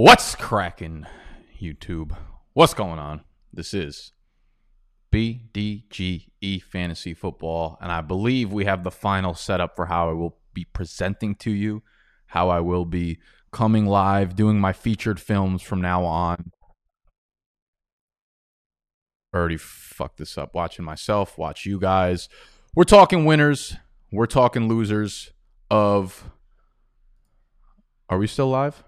What's cracking, YouTube? What's going on? This is BDGE Fantasy Football, and I believe we have the final setup for how I will be presenting to you, how I will be coming live, doing my featured films from now on. Already fucked this up. Watching myself, watch you guys. We're talking winners, we're talking losers of. Are we still live?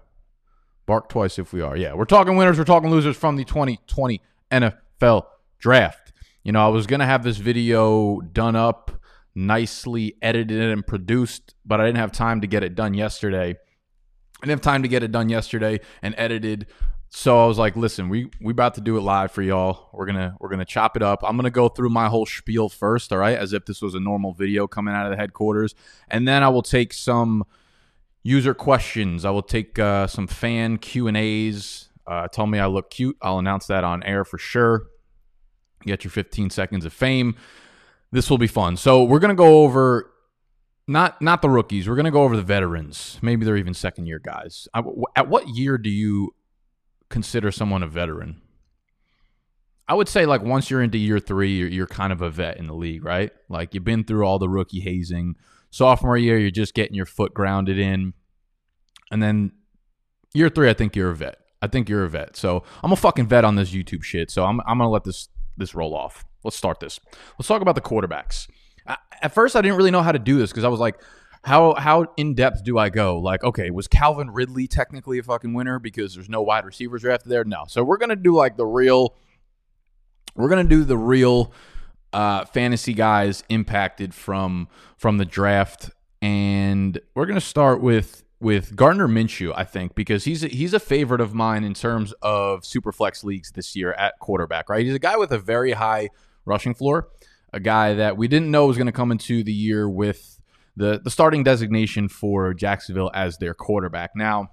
Bark twice if we are. Yeah, we're talking winners, we're talking losers from the 2020 NFL draft. You know, I was going to have this video done up, nicely edited and produced, but I didn't have time to get it done yesterday. I didn't have time to get it done yesterday and edited. So I was like, listen, we we about to do it live for y'all. We're gonna we're gonna chop it up. I'm gonna go through my whole spiel first, all right, as if this was a normal video coming out of the headquarters, and then I will take some user questions. I will take uh, some fan Q and A's. Uh, tell me I look cute. I'll announce that on air for sure. Get your 15 seconds of fame. This will be fun. So we're gonna go over not not the rookies. We're gonna go over the veterans. Maybe they're even second year guys. At what year do you consider someone a veteran? I would say like once you're into year three, you're, you're kind of a vet in the league, right? Like you've been through all the rookie hazing. Sophomore year, you're just getting your foot grounded in, and then year three, I think you're a vet. I think you're a vet. So I'm a fucking vet on this YouTube shit. So I'm I'm gonna let this this roll off. Let's start this. Let's talk about the quarterbacks. At first, I didn't really know how to do this because I was like, how how in depth do I go? Like, okay, was Calvin Ridley technically a fucking winner because there's no wide receivers drafted there? No. So we're gonna do like the real. We're gonna do the real uh, fantasy guys impacted from from the draft, and we're gonna start with with Gardner Minshew, I think, because he's a, he's a favorite of mine in terms of super flex leagues this year at quarterback. Right, he's a guy with a very high rushing floor, a guy that we didn't know was going to come into the year with the the starting designation for Jacksonville as their quarterback. Now,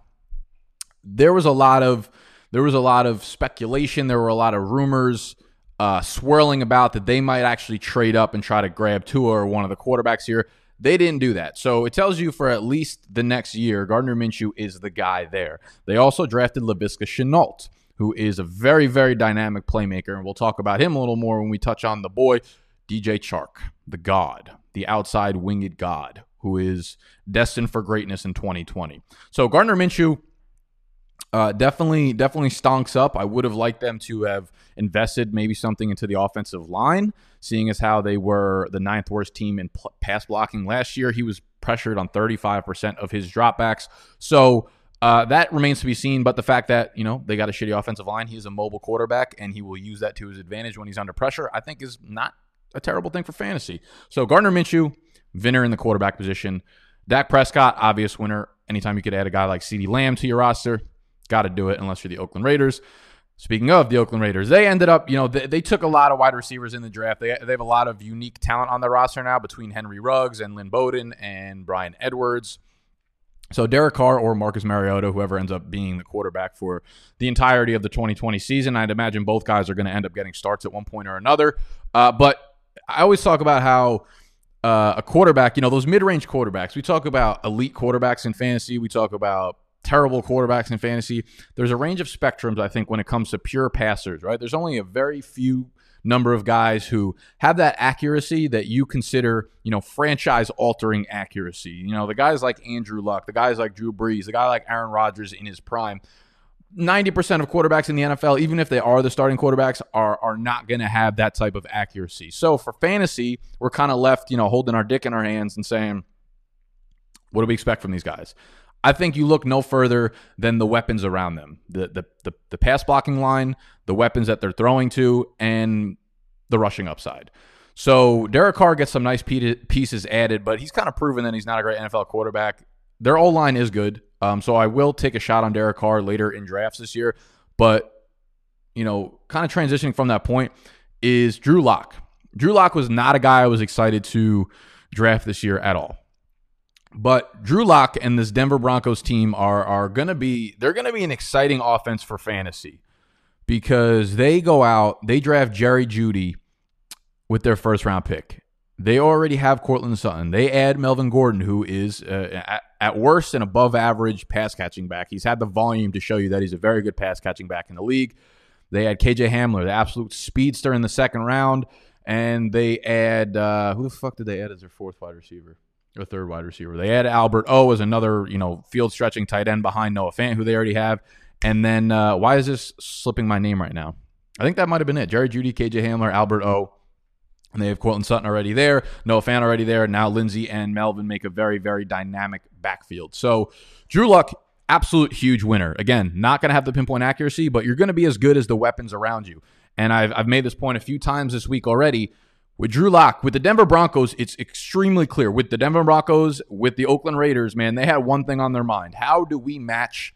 there was a lot of there was a lot of speculation. There were a lot of rumors uh, swirling about that they might actually trade up and try to grab Tua or one of the quarterbacks here. They didn't do that. So it tells you for at least the next year, Gardner Minshew is the guy there. They also drafted Laviska Shenault, who is a very, very dynamic playmaker. And we'll talk about him a little more when we touch on the boy, DJ Chark, the god, the outside winged god, who is destined for greatness in 2020. So Gardner Minshew uh, definitely, definitely stonks up. I would have liked them to have invested maybe something into the offensive line, seeing as how they were the ninth worst team in p- pass blocking last year. He was pressured on 35% of his dropbacks. So uh, that remains to be seen. But the fact that, you know, they got a shitty offensive line, he is a mobile quarterback and he will use that to his advantage when he's under pressure, I think is not a terrible thing for fantasy. So Gardner Minshew, winner in the quarterback position. Dak Prescott, obvious winner. Anytime you could add a guy like CeeDee Lamb to your roster, got to do it unless you're the Oakland Raiders. Speaking of the Oakland Raiders, they ended up, you know, they, they, took a lot of wide receivers in the draft. They, they have a lot of unique talent on their roster now between Henry Ruggs and Lynn Bowden and Bryan Edwards. So Derek Carr or Marcus Mariota, whoever ends up being the quarterback for the entirety of the 2020 season, I'd imagine both guys are going to end up getting starts at one point or another. Uh, but I always talk about how uh, a quarterback, you know, those mid-range quarterbacks. We talk about elite quarterbacks in fantasy. We talk about terrible quarterbacks in fantasy. There's a range of spectrums, I think, when it comes to pure passers, right? There's only a very few number of guys who have that accuracy that you consider, you know, franchise altering accuracy. You know, the guys like Andrew Luck, the guys like Drew Brees, the guy like Aaron Rodgers in his prime. 90% of quarterbacks in the NFL, even if they are the starting quarterbacks, are are not going to have that type of accuracy. So for fantasy, we're kind of left, you know, holding our dick in our hands and saying, what do we expect from these guys? I think you look no further than the weapons around them the, the, the, the, pass blocking line, the weapons that they're throwing to, and the rushing upside. So Derek Carr gets some nice pieces added, but he's kind of proven that he's not a great NFL quarterback. Their O line is good. Um, so I will take a shot on Derek Carr later in drafts this year. But, you know, kind of transitioning from that point is Drew Lock. Drew Lock was not a guy I was excited to draft this year at all. But Drew Lock and this Denver Broncos team are are gonna be they're gonna be an exciting offense for fantasy because they go out, they draft Jerry Jeudy with their first round pick. They already have Courtland Sutton. They add Melvin Gordon, who is uh, at worst an above average pass catching back. He's had the volume to show you that he's a very good pass catching back in the league. They had KJ Hamler, the absolute speedster in the second round, and they add uh, who the fuck did they add as their fourth wide receiver or third wide receiver? They had Albert O as another you know field stretching tight end behind Noah Fant, who they already have. And then uh, why is this slipping my name right now? I think that might have been it. Jerry Jeudy, KJ Hamler, Albert O. And they have Courtland Sutton already there, Noah Fant already there. Now Lindsay and Melvin make a very, very dynamic backfield. So Drew Lock, absolute huge winner. Again, not going to have the pinpoint accuracy, but you're going to be as good as the weapons around you. And I've, I've made this point a few times this week already. With Drew Lock, with the Denver Broncos, it's extremely clear. With the Denver Broncos, with the Oakland Raiders, man, they had one thing on their mind. How do we match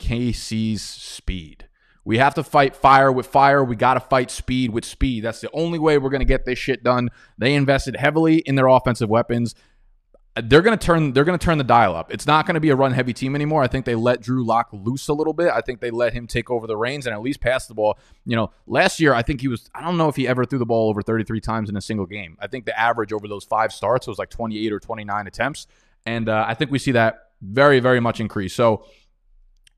KC's speed? We have to fight fire with fire. We got to fight speed with speed. That's the only way we're going to get this shit done. They invested heavily in their offensive weapons. They're going to turn they're going to turn the dial up. It's not going to be a run heavy team anymore. I think they let Drew Lock loose a little bit. I think they let him take over the reins and at least pass the ball. You know, last year I think he was I don't know if he ever threw the ball over 33 times in a single game. I think the average over those 5 starts was like 28 or 29 attempts and uh, I think we see that very very much increase. So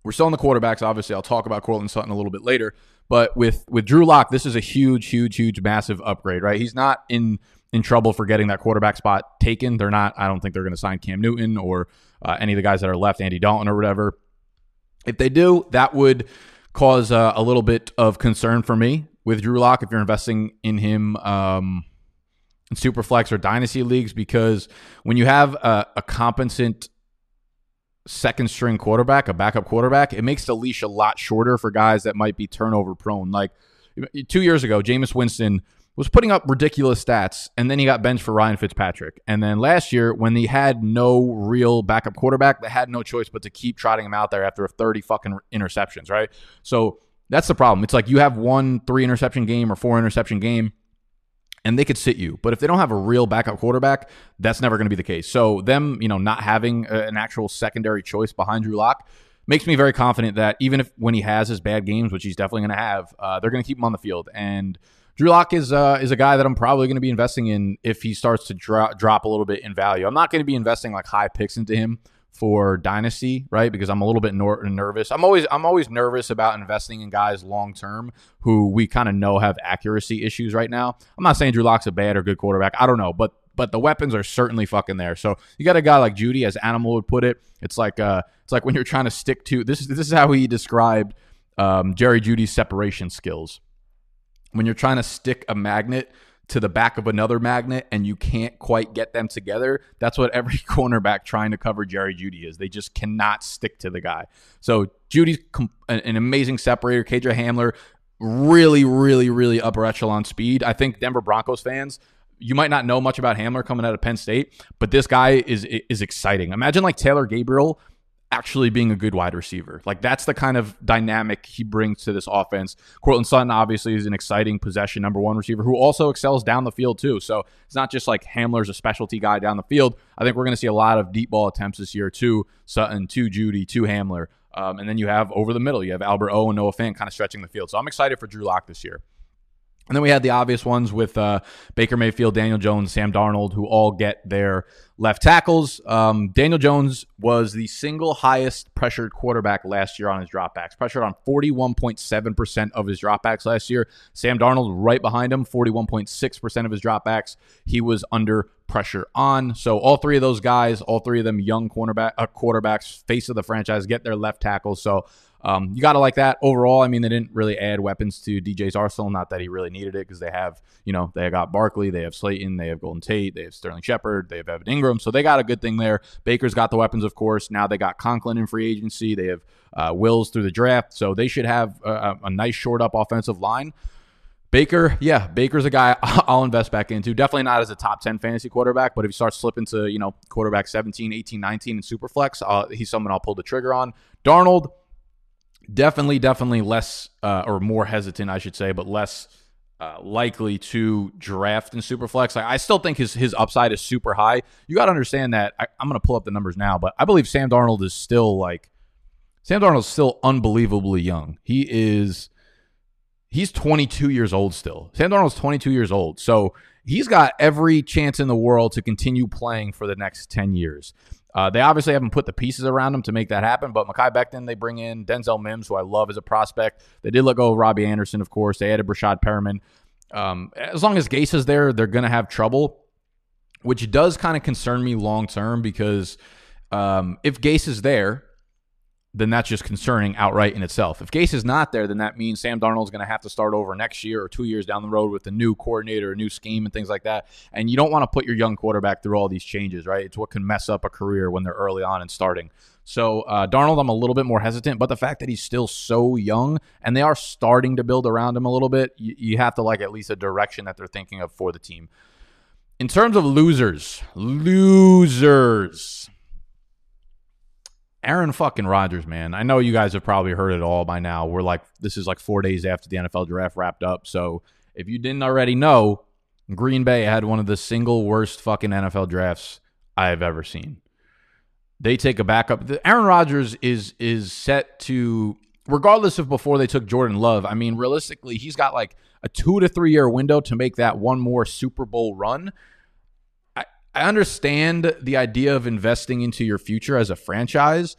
we're still in the quarterbacks. Obviously, I'll talk about Courtland Sutton a little bit later. But with with Drew Lock, this is a huge, huge, huge, massive upgrade, right? He's not in in trouble for getting that quarterback spot taken. They're not. I don't think they're going to sign Cam Newton or uh, any of the guys that are left, Andy Dalton or whatever. If they do, that would cause uh, a little bit of concern for me with Drew Lock if you're investing in him um, in Superflex or Dynasty leagues, because when you have a, a competent second string quarterback, a backup quarterback, it makes the leash a lot shorter for guys that might be turnover prone. Like two years ago, Jameis Winston was putting up ridiculous stats, and then he got benched for Ryan Fitzpatrick. And then last year, when he had no real backup quarterback, they had no choice but to keep trotting him out there after 30 fucking interceptions, right? So that's the problem. It's like you have one three interception game or four interception game and they could sit you. But if they don't have a real backup quarterback, that's never going to be the case. So them, you know, not having a, an actual secondary choice behind Drew Lock makes me very confident that even if when he has his bad games, which he's definitely going to have, uh, they're going to keep him on the field. And Drew Lock is uh, is a guy that I'm probably going to be investing in if he starts to dro- drop a little bit in value. I'm not going to be investing like high picks into him for dynasty, right? Because I'm a little bit nor- nervous. I'm always I'm always nervous about investing in guys long term who we kind of know have accuracy issues right now. I'm not saying Drew Lock's a bad or good quarterback. I don't know, but but the weapons are certainly fucking there. So you got a guy like Jeudy, as Animal would put it. It's like uh, it's like when you're trying to stick to this. This is how he described um, Jerry Jeudy's separation skills. When you're trying to stick a magnet to the back of another magnet and you can't quite get them together. That's what every cornerback trying to cover Jerry Jeudy is. They just cannot stick to the guy. So Jeudy's an amazing separator. KJ Hamler, really, really, really upper echelon speed. I think Denver Broncos fans. You might not know much about Hamler coming out of Penn State, but this guy is is exciting. Imagine like Taylor Gabriel actually being a good wide receiver. Like that's the kind of dynamic he brings to this offense. Courtland Sutton obviously is an exciting possession number one receiver who also excels down the field too. So it's not just like Hamler's a specialty guy down the field. I think we're going to see a lot of deep ball attempts this year to Sutton, to Jeudy, to Hamler. Um, and then you have over the middle, you have Albert O and Noah Fant kind of stretching the field. So I'm excited for Drew Lock this year. And then we had the obvious ones with uh, Baker Mayfield, Daniel Jones, Sam Darnold, who all get their left tackles. Um, Daniel Jones was the single highest pressured quarterback last year on his dropbacks, pressured on 41.7% of his dropbacks last year. Sam Darnold right behind him, 41.6% of his dropbacks. He was under pressure on. So all three of those guys, all three of them young cornerback uh, quarterbacks, face of the franchise, get their left tackles. So um, you got to like that overall. I mean, they didn't really add weapons to DJ's arsenal. Not that he really needed it because they have, you know, they got Barkley, they have Slayton, they have Golden Tate, they have Sterling Shepard, they have Evan Engram. So they got a good thing there. Baker's got the weapons, of course. Now they got Conklin in free agency. They have uh, Wills through the draft. So they should have a, a nice short up offensive line. Baker, yeah, Baker's a guy I'll invest back into. Definitely not as a top 10 fantasy quarterback, but if he starts slipping to, you know, quarterback 17, 18, 19 in Superflex, uh, he's someone I'll pull the trigger on. Darnold, definitely, definitely less uh, or more hesitant, I should say, but less uh, likely to draft in Superflex. I, I still think his his upside is super high. You got to understand that. I, I'm going to pull up the numbers now, but I believe Sam Darnold is still like Sam Darnold is still unbelievably young. He is he's 22 years old still. Sam Darnold's 22 years old. So he's got every chance in the world to continue playing for the next 10 years. Uh, they obviously haven't put the pieces around him to make that happen, but Mekhi Becton, they bring in Denzel Mims, who I love as a prospect. They did let go of Robbie Anderson, of course. They added Breshad Perriman. Um, as long as Gase is there, they're going to have trouble, which does kind of concern me long term because um, if Gase is there, then that's just concerning outright in itself. If Gase is not there, then that means Sam Darnold's going to have to start over next year or two years down the road with a new coordinator, a new scheme, and things like that. And you don't want to put your young quarterback through all these changes, right? It's what can mess up a career when they're early on and starting. So uh, Darnold, I'm a little bit more hesitant, but the fact that he's still so young and they are starting to build around him a little bit, you, you have to like at least a direction that they're thinking of for the team. In terms of losers, losers. Aaron fucking Rodgers, man. I know you guys have probably heard it all by now. We're like, this is like four days after the NFL draft wrapped up. So if you didn't already know, Green Bay had one of the single worst fucking NFL drafts I've ever seen. They take a backup. Aaron Rodgers is is set to, regardless of before they took Jordan Love. I mean, realistically, he's got like a two to three year window to make that one more Super Bowl run. I understand the idea of investing into your future as a franchise,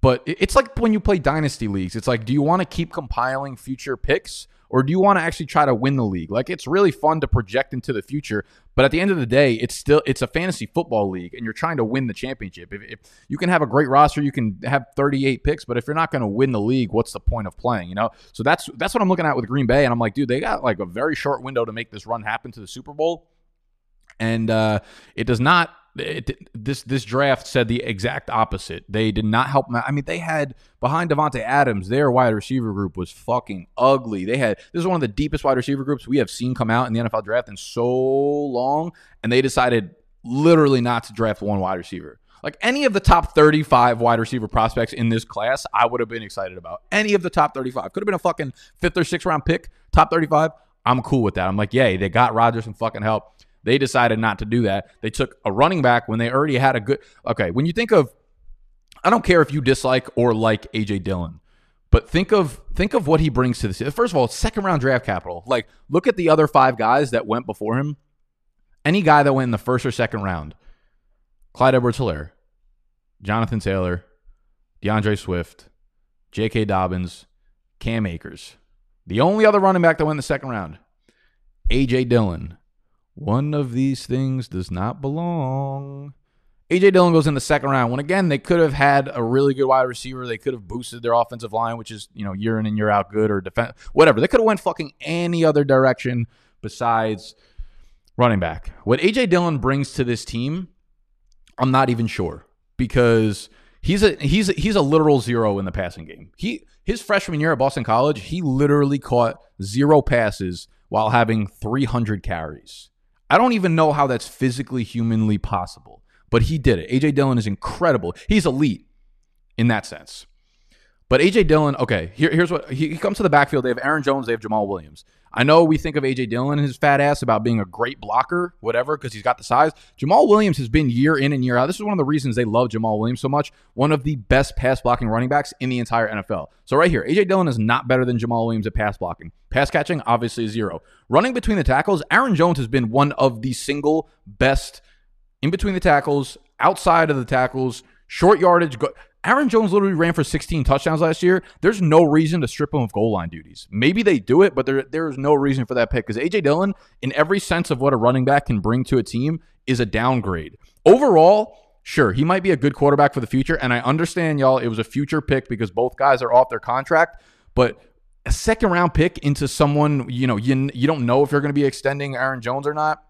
but it's like when you play dynasty leagues. It's like, do you want to keep compiling future picks or do you want to actually try to win the league? Like it's really fun to project into the future, but at the end of the day, it's still it's a fantasy football league and you're trying to win the championship. If, if you can have a great roster, you can have 38 picks, but if you're not going to win the league, what's the point of playing, you know? So that's that's what I'm looking at with Green Bay and I'm like, dude, they got like a very short window to make this run happen to the Super Bowl and uh, it does not. It, this this draft said the exact opposite. They did not help. I mean, they had behind Davante Adams, their wide receiver group was fucking ugly. They had this is one of the deepest wide receiver groups we have seen come out in the NFL draft in so long, and they decided literally not to draft one wide receiver. Like any of the top 35 wide receiver prospects in this class, I would have been excited about. Any of the top 35. Could have been a fucking fifth or sixth round pick, top 35. I'm cool with that. I'm like, yay, they got Rodgers some fucking help. They decided not to do that. They took a running back when they already had a good. Okay, when you think of, I don't care if you dislike or like AJ Dillon, but think of think of what he brings to the. First of all, second round draft capital. Like, look at the other five guys that went before him. Any guy that went in the first or second round, Clyde Edwards-Helaire, Jonathan Taylor, D'Andre Swift, J.K. Dobbins, Cam Akers. The only other running back that went in the second round, A.J. Dillon, one of these things does not belong. AJ Dillon goes in the second round when again they could have had a really good wide receiver. They could have boosted their offensive line, which is you know year in and year out good or defense whatever. They could have went fucking any other direction besides running back. What AJ Dillon brings to this team, I'm not even sure because he's a he's a, he's a literal zero in the passing game. He his freshman year at Boston College, he literally caught zero passes while having 300 carries. I don't even know how that's physically, humanly possible, but he did it. AJ Dillon is incredible. He's elite in that sense. But AJ Dillon, okay, here, here's what he, he, comes to the backfield. They have Aaron Jones, they have Jamaal Williams. I know we think of AJ Dillon and his fat ass about being a great blocker, whatever, because he's got the size. Jamaal Williams has been year in and year out. This is one of the reasons they love Jamaal Williams so much. One of the best pass blocking running backs in the entire NFL. So right here, AJ Dillon is not better than Jamaal Williams at pass blocking. Pass catching, obviously zero. Running between the tackles, Aaron Jones has been one of the single best in between the tackles, outside of the tackles, short yardage. Go- Aaron Jones literally ran for 16 touchdowns last year. There's no reason to strip him of goal line duties. Maybe they do it, but there there is no reason for that pick because AJ Dillon, in every sense of what a running back can bring to a team, is a downgrade. Overall, sure, he might be a good quarterback for the future, and I understand y'all. It was a future pick because both guys are off their contract, but a second round pick into someone you know you you don't know if you're going to be extending Aaron Jones or not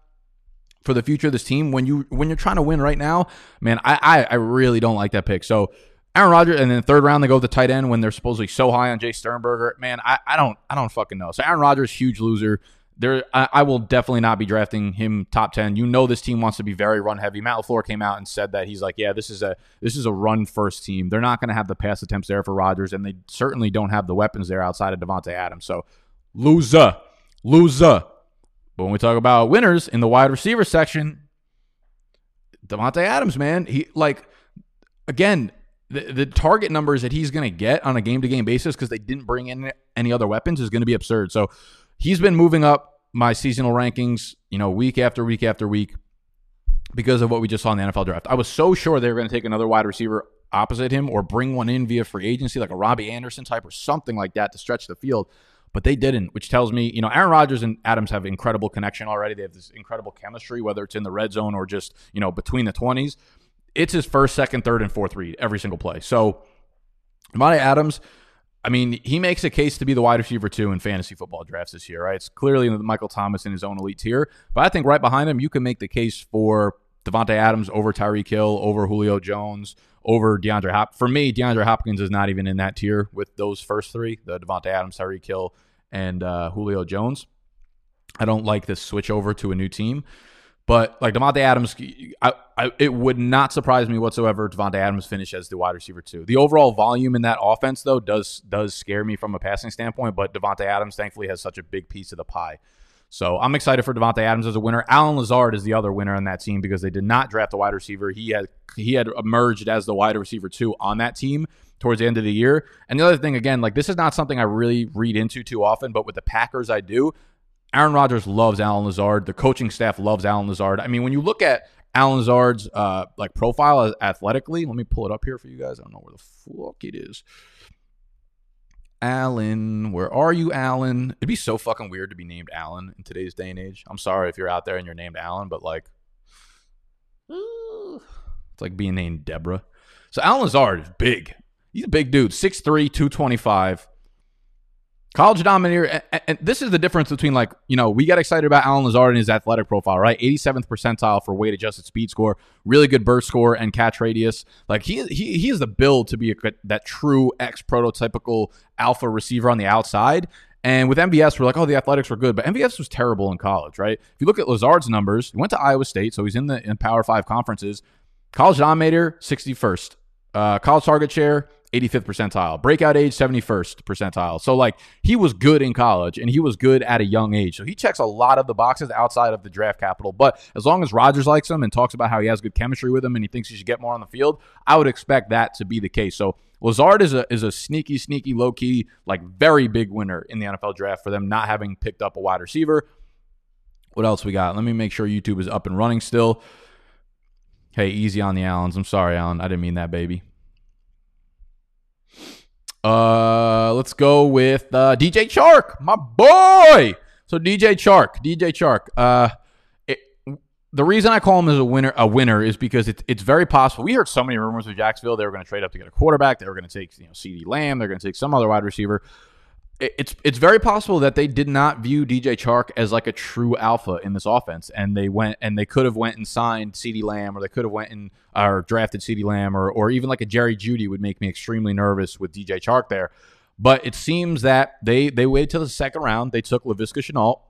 for the future of this team when you when you're trying to win right now, man, I I, I really don't like that pick. So Aaron Rodgers, and then third round they go to the tight end when they're supposedly so high on Jace Sternberger. Man, I, I don't I don't fucking know. So Aaron Rodgers, huge loser. There, I, I, will definitely not be drafting him top ten. You know, this team wants to be very run heavy. Matt Lafleur came out and said that he's like, yeah, this is a this is a run first team. They're not going to have the pass attempts there for Rodgers, and they certainly don't have the weapons there outside of Davante Adams. So loser, loser. But when we talk about winners in the wide receiver section, Davante Adams, man, he like again the, the target numbers that he's going to get on a game to game basis because they didn't bring in any other weapons is going to be absurd. So he's been moving up my seasonal rankings, you know, week after week after week because of what we just saw in the NFL draft. I was so sure they were going to take another wide receiver opposite him or bring one in via free agency, like a Robbie Anderson type or something like that to stretch the field. But they didn't, which tells me, you know, Aaron Rodgers and Adams have incredible connection already. They have this incredible chemistry, whether it's in the red zone or just, you know, between the 20s. It's his first, second, third, and fourth read every single play. So, Monty Adams, I mean, he makes a case to be the wide receiver two in fantasy football drafts this year, right? It's clearly Michael Thomas in his own elite tier. But I think right behind him, you can make the case for Davante Adams over Tyreek Hill, over Julio Jones, over DeAndre Hop. For me, DeAndre Hopkins is not even in that tier with those first three: the Davante Adams, Tyreek Hill, and uh, Julio Jones. I don't like this switch over to a new team. But like Davante Adams, I, I, it would not surprise me whatsoever if Davante Adams finished as the wide receiver too. The overall volume in that offense though does does scare me from a passing standpoint. But Davante Adams thankfully has such a big piece of the pie. So I'm excited for Davante Adams as a winner. Allen Lazard is the other winner on that team because they did not draft a wide receiver. He had he had emerged as the wide receiver too on that team towards the end of the year. And the other thing, again, like this is not something I really read into too often, but with the Packers, I do. Aaron Rodgers loves Allen Lazard. The coaching staff loves Allen Lazard. I mean, when you look at Allen Lazard's uh, like profile athletically, let me pull it up here for you guys. I don't know where the fuck it is. Allen, where are you, Allen? It'd be so fucking weird to be named Allen in today's day and age. I'm sorry if you're out there and you're named Allen, but like, it's like being named Deborah. So Allen Lazard is big. He's a big dude, 6'3, 225. College dominator, and, and, this is the difference between like you know we got excited about Allen Lazard and his athletic profile, right? 87th percentile for weight adjusted speed score, really good burst score and catch radius. Like he he he is the build to be a, that true X prototypical alpha receiver on the outside. And with MVS, we're like, oh, the athletics were good, but MVS was terrible in college, right? If you look at Lazard's numbers, he went to Iowa State, so he's in the in Power Five conferences. College dominator, 61st. Uh, college target share, 85th percentile. Breakout age, 71st percentile. So, like, he was good in college and he was good at a young age. So, he checks a lot of the boxes outside of the draft capital. But as long as Rodgers likes him and talks about how he has good chemistry with him and he thinks he should get more on the field, I would expect that to be the case. So, Lazard is a is a sneaky, sneaky, low key, like very big winner in the NFL draft for them not having picked up a wide receiver. What else we got? Let me make sure YouTube is up and running still. Hey, easy on the Allens. I'm sorry, Allen. I didn't mean that, baby. Uh, let's go with uh, DJ Chark, my boy. So DJ Chark, DJ Chark. Uh, it, the reason I call him as a winner, a winner, is because it's it's very possible. We heard so many rumors with Jacksonville they were going to trade up to get a quarterback. They were going to take you know CeeDee Lamb. They're going to take some other wide receiver it's it's very possible that they did not view DJ Chark as like a true alpha in this offense, and they went and they could have went and signed CeeDee Lamb, or they could have went and or drafted CeeDee Lamb, or or even like a Jerry Jeudy would make me extremely nervous with DJ Chark there. But it seems that they they waited till the second round. They took Laviska Shenault,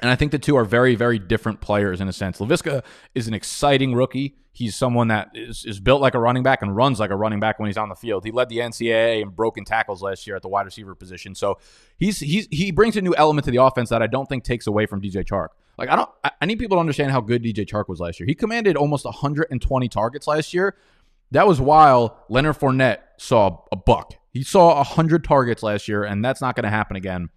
and I think the two are very, very different players in a sense. Laviska is an exciting rookie. He's someone that is, is built like a running back and runs like a running back when he's on the field. He led the NCAA in broken tackles last year at the wide receiver position. So he's he's he brings a new element to the offense that I don't think takes away from DJ Chark. Like I don't I need people to understand how good DJ Chark was last year. He commanded almost 120 targets last year. That was while Leonard Fournette saw a buck. He saw 100 targets last year, and that's not going to happen again.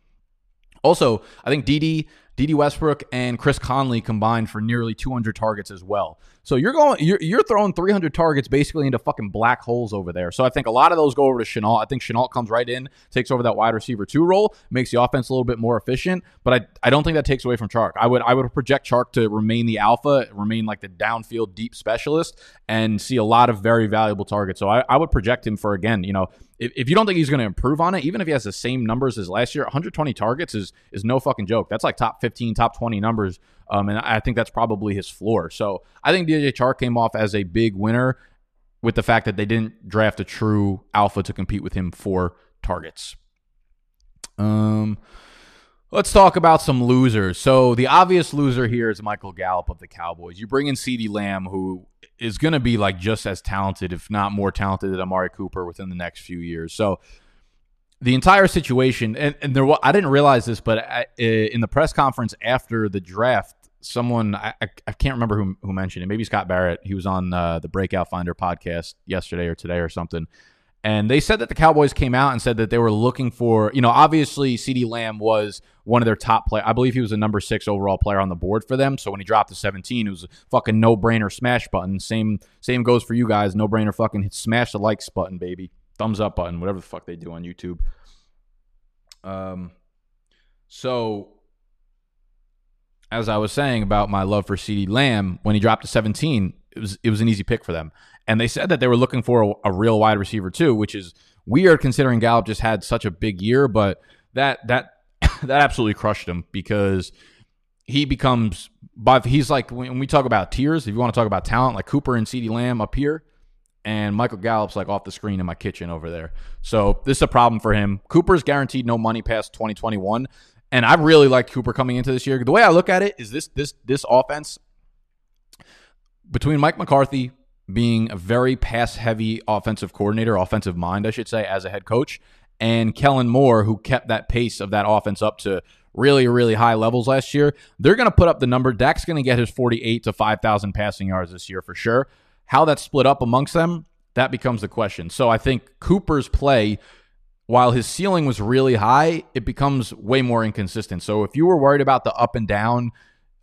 Also, I think Dede Dede Westbrook and Chris Conley combined for nearly 200 targets as well. So you're going, you're, you're throwing 300 targets basically into fucking black holes over there. So I think a lot of those go over to Shenault. I think Shenault comes right in, takes over that wide receiver two role, makes the offense a little bit more efficient. But I, I don't think that takes away from Chark. I would I would project Chark to remain the alpha, remain like the downfield deep specialist, and see a lot of very valuable targets. So I, I would project him for again, you know, if, if you don't think he's going to improve on it, even if he has the same numbers as last year, 120 targets is is no fucking joke. That's like top 15, top 20 numbers. Um, and I think that's probably his floor. So I think DJ Chark came off as a big winner with the fact that they didn't draft a true alpha to compete with him for targets. Um, let's talk about some losers. So the obvious loser here is Michael Gallup of the Cowboys. You bring in CeeDee Lamb, who is going to be like just as talented, if not more talented, than Amari Cooper within the next few years. So the entire situation, and, and there, I didn't realize this, but I, in the press conference after the draft someone I, I, can't remember who who mentioned it. Maybe Scott Barrett. He was on uh, the Breakout Finder podcast yesterday or today or something. And they said that the Cowboys came out and said that they were looking for, you know, obviously CeeDee Lamb was one of their top play. I believe he was a number six overall player on the board for them. So when he dropped to 17, it was a fucking no brainer smash button. Same same goes for you guys. No brainer fucking smash the likes button, baby. Thumbs up button, whatever the fuck they do on YouTube. Um, so as I was saying about my love for CeeDee Lamb, when he dropped to 17, it was it was an easy pick for them. And they said that they were looking for a, a real wide receiver too, which is weird considering Gallup just had such a big year, but that that that absolutely crushed him because he becomes but he's like when we talk about tiers, if you want to talk about talent, like Cooper and CeeDee Lamb up here, and Michael Gallup's like off the screen in my kitchen over there. So this is a problem for him. Cooper's guaranteed no money past 2021. And I really liked Cooper coming into this year. The way I look at it is this this this offense between Mike McCarthy being a very pass heavy offensive coordinator, offensive mind, I should say, as a head coach, and Kellen Moore, who kept that pace of that offense up to really, really high levels last year, they're going to put up the number. Dak's going to get his 48 to 5,000 passing yards this year for sure. How that's split up amongst them, that becomes the question. So I think Cooper's play while his ceiling was really high, it becomes way more inconsistent. So if you were worried about the up and down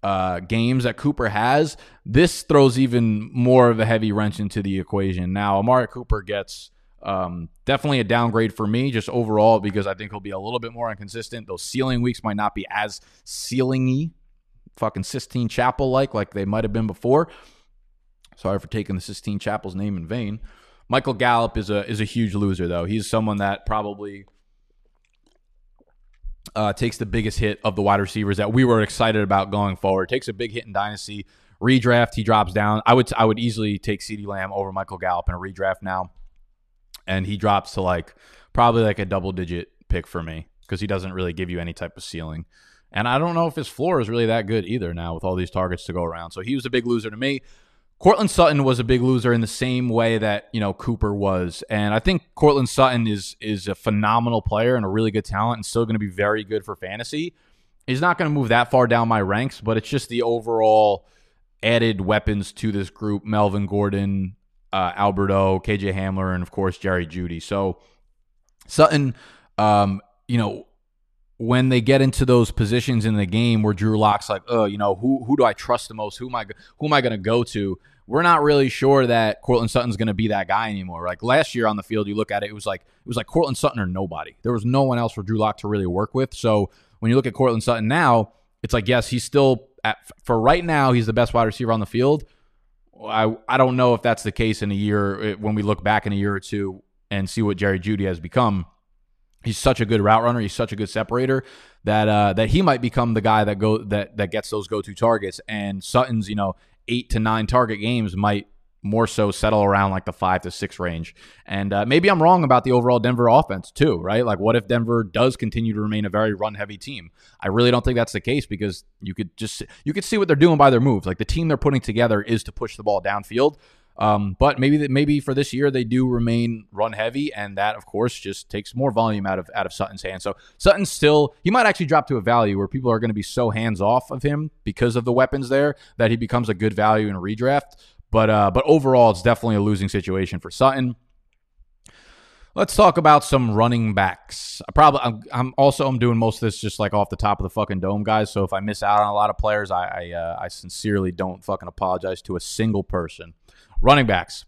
uh, games that Cooper has, this throws even more of a heavy wrench into the equation. Now, Amari Cooper gets um, definitely a downgrade for me, just overall, because I think he'll be a little bit more inconsistent. Those ceiling weeks might not be as ceilingy, fucking Sistine Chapel like, like they might have been before. Sorry for taking the Sistine Chapel's name in vain. Michael Gallup is a is a huge loser though. He's someone that probably uh, takes the biggest hit of the wide receivers that we were excited about going forward. Takes a big hit in dynasty redraft. He drops down. I would I would easily take CeeDee Lamb over Michael Gallup in a redraft now, and he drops to like probably like a double digit pick for me because he doesn't really give you any type of ceiling. And I don't know if his floor is really that good either now with all these targets to go around. So he was a big loser to me. Courtland Sutton was a big loser in the same way that you know Cooper was, and I think Courtland Sutton is is a phenomenal player and a really good talent, and still going to be very good for fantasy. He's not going to move that far down my ranks, but it's just the overall added weapons to this group: Melvin Gordon, uh, Albert O, KJ Hamler, and of course Jerry Jeudy. So Sutton, um, you know, when they get into those positions in the game where Drew Lock's like, oh, you know, who who do I trust the most? Who am I who am I going to go to? We're not really sure that Courtland Sutton's going to be that guy anymore. Like last year on the field, you look at it, it was like it was like Courtland Sutton or nobody. There was no one else for Drew Lock to really work with. So when you look at Courtland Sutton now, it's like yes, he's still at for right now he's the best wide receiver on the field. I I don't know if that's the case in a year eh, when we look back in a year or two and see what Jerry Jeudy has become he's such a good route runner. He's such a good separator that uh, that he might become the guy that go that that gets those go to targets. And Sutton's you know eight to nine target games might more so settle around like the five to six range. And uh, maybe I'm wrong about the overall Denver offense too, right? Like, what if Denver does continue to remain a very run heavy team? I really don't think that's the case because you could just you could see what they're doing by their moves. Like the team they're putting together is to push the ball downfield. Um, but maybe that maybe for this year they do remain run heavy, and that of course just takes more volume out of out of Sutton's hands. So Sutton still he might actually drop to a value where people are going to be so hands off of him because of the weapons there that he becomes a good value in a redraft. But uh, but overall, it's definitely a losing situation for Sutton. Let's talk about some running backs. I probably I'm, I'm, also I'm doing most of this just like off the top of the fucking dome, guys. So if I miss out on a lot of players, I I, uh, I sincerely don't fucking apologize to a single person. Running backs.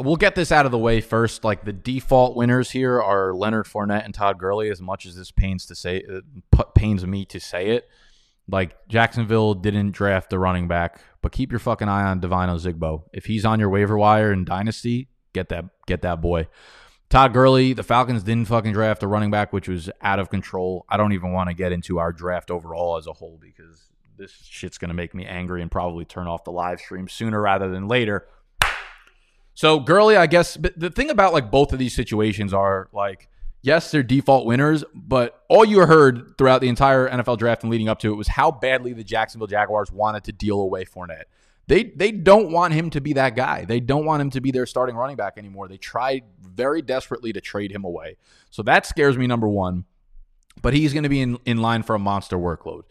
We'll get this out of the way first. Like the default winners here are Leonard Fournette and Todd Gurley. As much as this pains to say, uh, pains me to say it, like Jacksonville didn't draft a running back, but keep your fucking eye on Devine Ozigbo. If he's on your waiver wire in Dynasty, get that get that boy. Todd Gurley, the Falcons didn't fucking draft a running back, which was out of control. I don't even want to get into our draft overall as a whole because this shit's going to make me angry and probably turn off the live stream sooner rather than later. So Gurley, I guess the thing about like both of these situations are like, yes, they're default winners, but all you heard throughout the entire NFL draft and leading up to it was how badly the Jacksonville Jaguars wanted to deal away Fournette. They they don't want him to be that guy. They don't want him to be their starting running back anymore. They tried very desperately to trade him away. So that scares me number one. But he's going to be in, in line for a monster workload.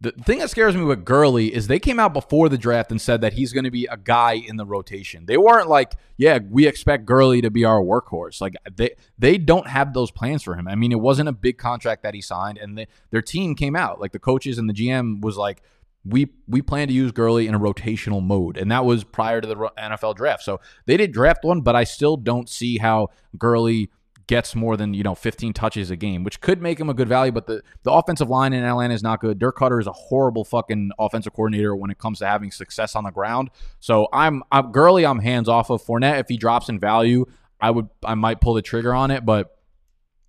The thing that scares me with Gurley is they came out before the draft and said that he's going to be a guy in the rotation. They weren't like, yeah, we expect Gurley to be our workhorse. Like they they don't have those plans for him. I mean, it wasn't a big contract that he signed, and they, their team came out like the coaches and the GM was like, we we plan to use Gurley in a rotational mode, and that was prior to the NFL draft. So they did draft one, but I still don't see how Gurley gets more than you know 15 touches a game, which could make him a good value. But the the offensive line in Atlanta is not good. Dirk Koetter is a horrible fucking offensive coordinator when it comes to having success on the ground. So I'm I'm Gurley. I'm hands off of Fournette. If he drops in value, I would I might pull the trigger on it. But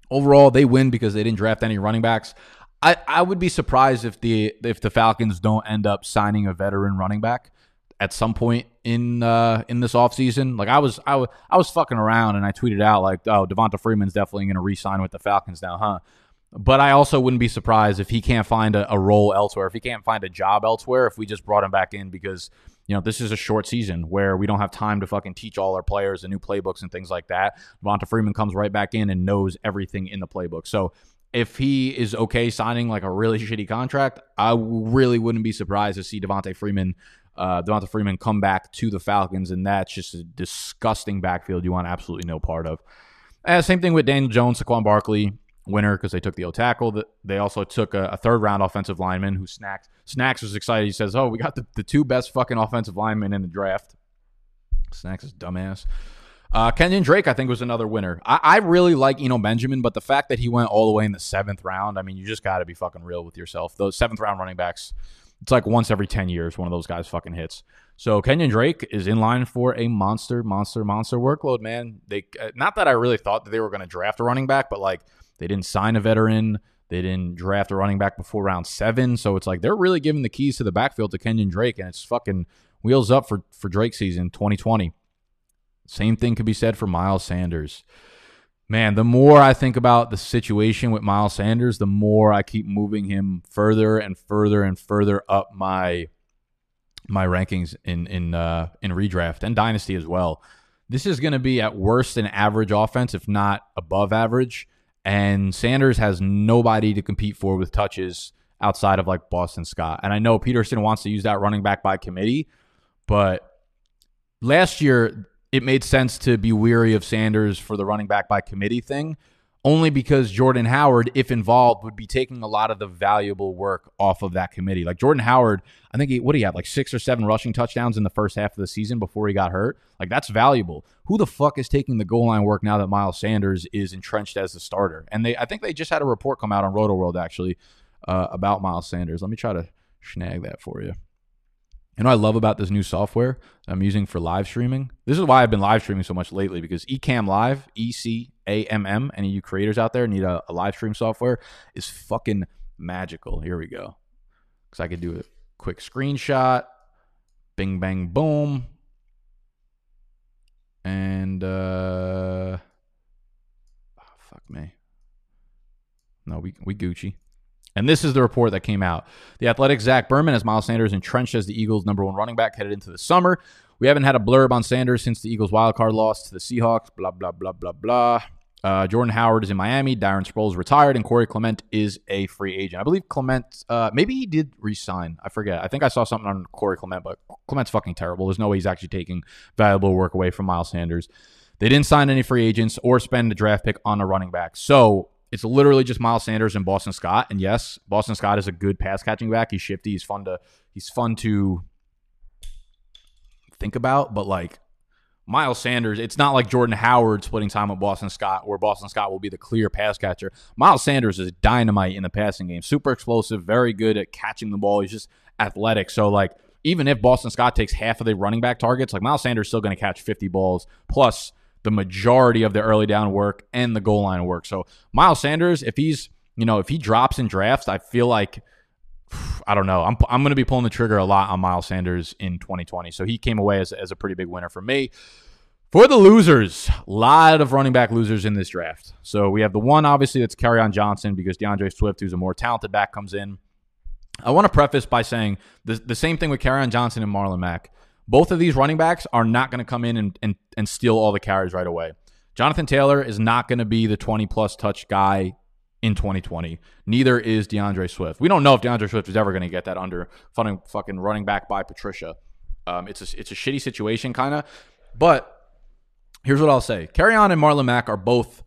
overall, they win because they didn't draft any running backs. I, I would be surprised if the if the Falcons don't end up signing a veteran running back at some point in uh, in this offseason. Like I was I was I was fucking around and I tweeted out like, oh, Devonta Freeman's definitely to re-sign with the Falcons now, huh? But I also wouldn't be surprised if he can't find a, a, role elsewhere, if he can't find a job elsewhere, if we just brought him back in because you know this is a short season where we don't have time to fucking teach all our players the new playbooks and things like that. Devonta Freeman comes right back in and knows everything in the playbook. So if he is okay signing like a really shitty contract, I really wouldn't be surprised to see Devonta Freeman uh, Devonta Freeman come back to the Falcons, and that's just a disgusting backfield you want absolutely no part of. Uh, same thing with Daniel Jones, Saquon Barkley, winner because they took the O tackle. They also took a, a, third round offensive lineman who Snacks Snacks was excited. He says, "Oh, we got the, the two best fucking offensive linemen in the draft." Snacks is dumbass. Uh, Kenyon Drake, I think, was another winner. I, I really like Eno Benjamin, but the fact that he went all the way in the seventh round, I mean, you just got to be fucking real with yourself. Those seventh round running backs it's like once every 10 years, one of those guys fucking hits. So Kenyon Drake is in line for a monster, monster, monster workload, man. They uh, not that I really thought that they were going to draft a running back, but like they didn't sign a veteran. They didn't draft a running back before round seven. So it's like they're really giving the keys to the backfield to Kenyon Drake, and it's fucking wheels up for, for Drake season 2020. Same thing could be said for Miles Sanders man, the more I think about the situation with Miles Sanders, the more I keep moving him further and further and further up my my rankings in in uh, in redraft and dynasty as well. This is going to be at worst an average offense, if not above average. And Sanders has nobody to compete for with touches outside of like Boston Scott. And I know Pederson wants to use that running back by committee, but last year it made sense to be weary of Sanders for the running back by committee thing, only because Jordan Howard, if involved, would be taking a lot of the valuable work off of that committee. Like Jordan Howard, I think he, what do you have, like six or seven rushing touchdowns in the first half of the season before he got hurt? Like that's valuable. Who the fuck is taking the goal line work now that Miles Sanders is entrenched as the starter? And they, I think they just had a report come out on Rotoworld actually uh, about Miles Sanders. Let me try to snag that for you. Know I love about this new software I'm using for live streaming? This is why I've been live streaming so much lately because Ecamm Live, E C A M M, any of you creators out there need a, a live stream software, is fucking magical. Here we go. Because I could do a quick screenshot, bing, bang, boom. And, uh, oh, fuck me. No, we, we Gucci. And this is the report that came out. The Athletic Zach Berman has Miles Sanders entrenched as the Eagles' number one running back headed into the summer. We haven't had a blurb on Sanders since the Eagles' wildcard loss to the Seahawks. Blah blah blah blah blah. Uh, Jordan Howard is in Miami. Darren Sproles retired, and Corey Clement is a free agent. I believe Clement, uh, maybe he did resign. I forget. I think I saw something on Corey Clement, but Clement's fucking terrible. There's no way he's actually taking valuable work away from Miles Sanders. They didn't sign any free agents or spend a draft pick on a running back. So it's literally just Miles Sanders and Boston Scott. And yes, Boston Scott is a good pass catching back. He's shifty. He's fun to he's fun to think about. But like Miles Sanders, it's not like Jordan Howard splitting time with Boston Scott, where Boston Scott will be the clear pass catcher. Miles Sanders is dynamite in the passing game. Super explosive, very good at catching the ball. He's just athletic. So like even if Boston Scott takes half of the running back targets, like Miles Sanders is still going to catch 50 balls plus the majority of the early down work and the goal line work. So Miles Sanders, if he's you know if he drops in drafts, I feel like I don't know. I'm I'm going to be pulling the trigger a lot on Miles Sanders in 2020. So he came away as as a pretty big winner for me. For the losers, a lot of running back losers in this draft. So we have the one, obviously, that's Kerryon Johnson because D'Andre Swift, who's a more talented back, comes in. I want to preface by saying the, the same thing with Kerryon Johnson and Marlon Mack. Both of these running backs are not going to come in and, and, and steal all the carries right away. Jonathan Taylor is not going to be the 20 plus touch guy in 2020. Neither is D'Andre Swift. We don't know if D'Andre Swift is ever going to get that under fucking fucking running back by Patricia. Um, it's a it's a shitty situation, kind of. But here's what I'll say: Kerryon and Marlon Mack are both.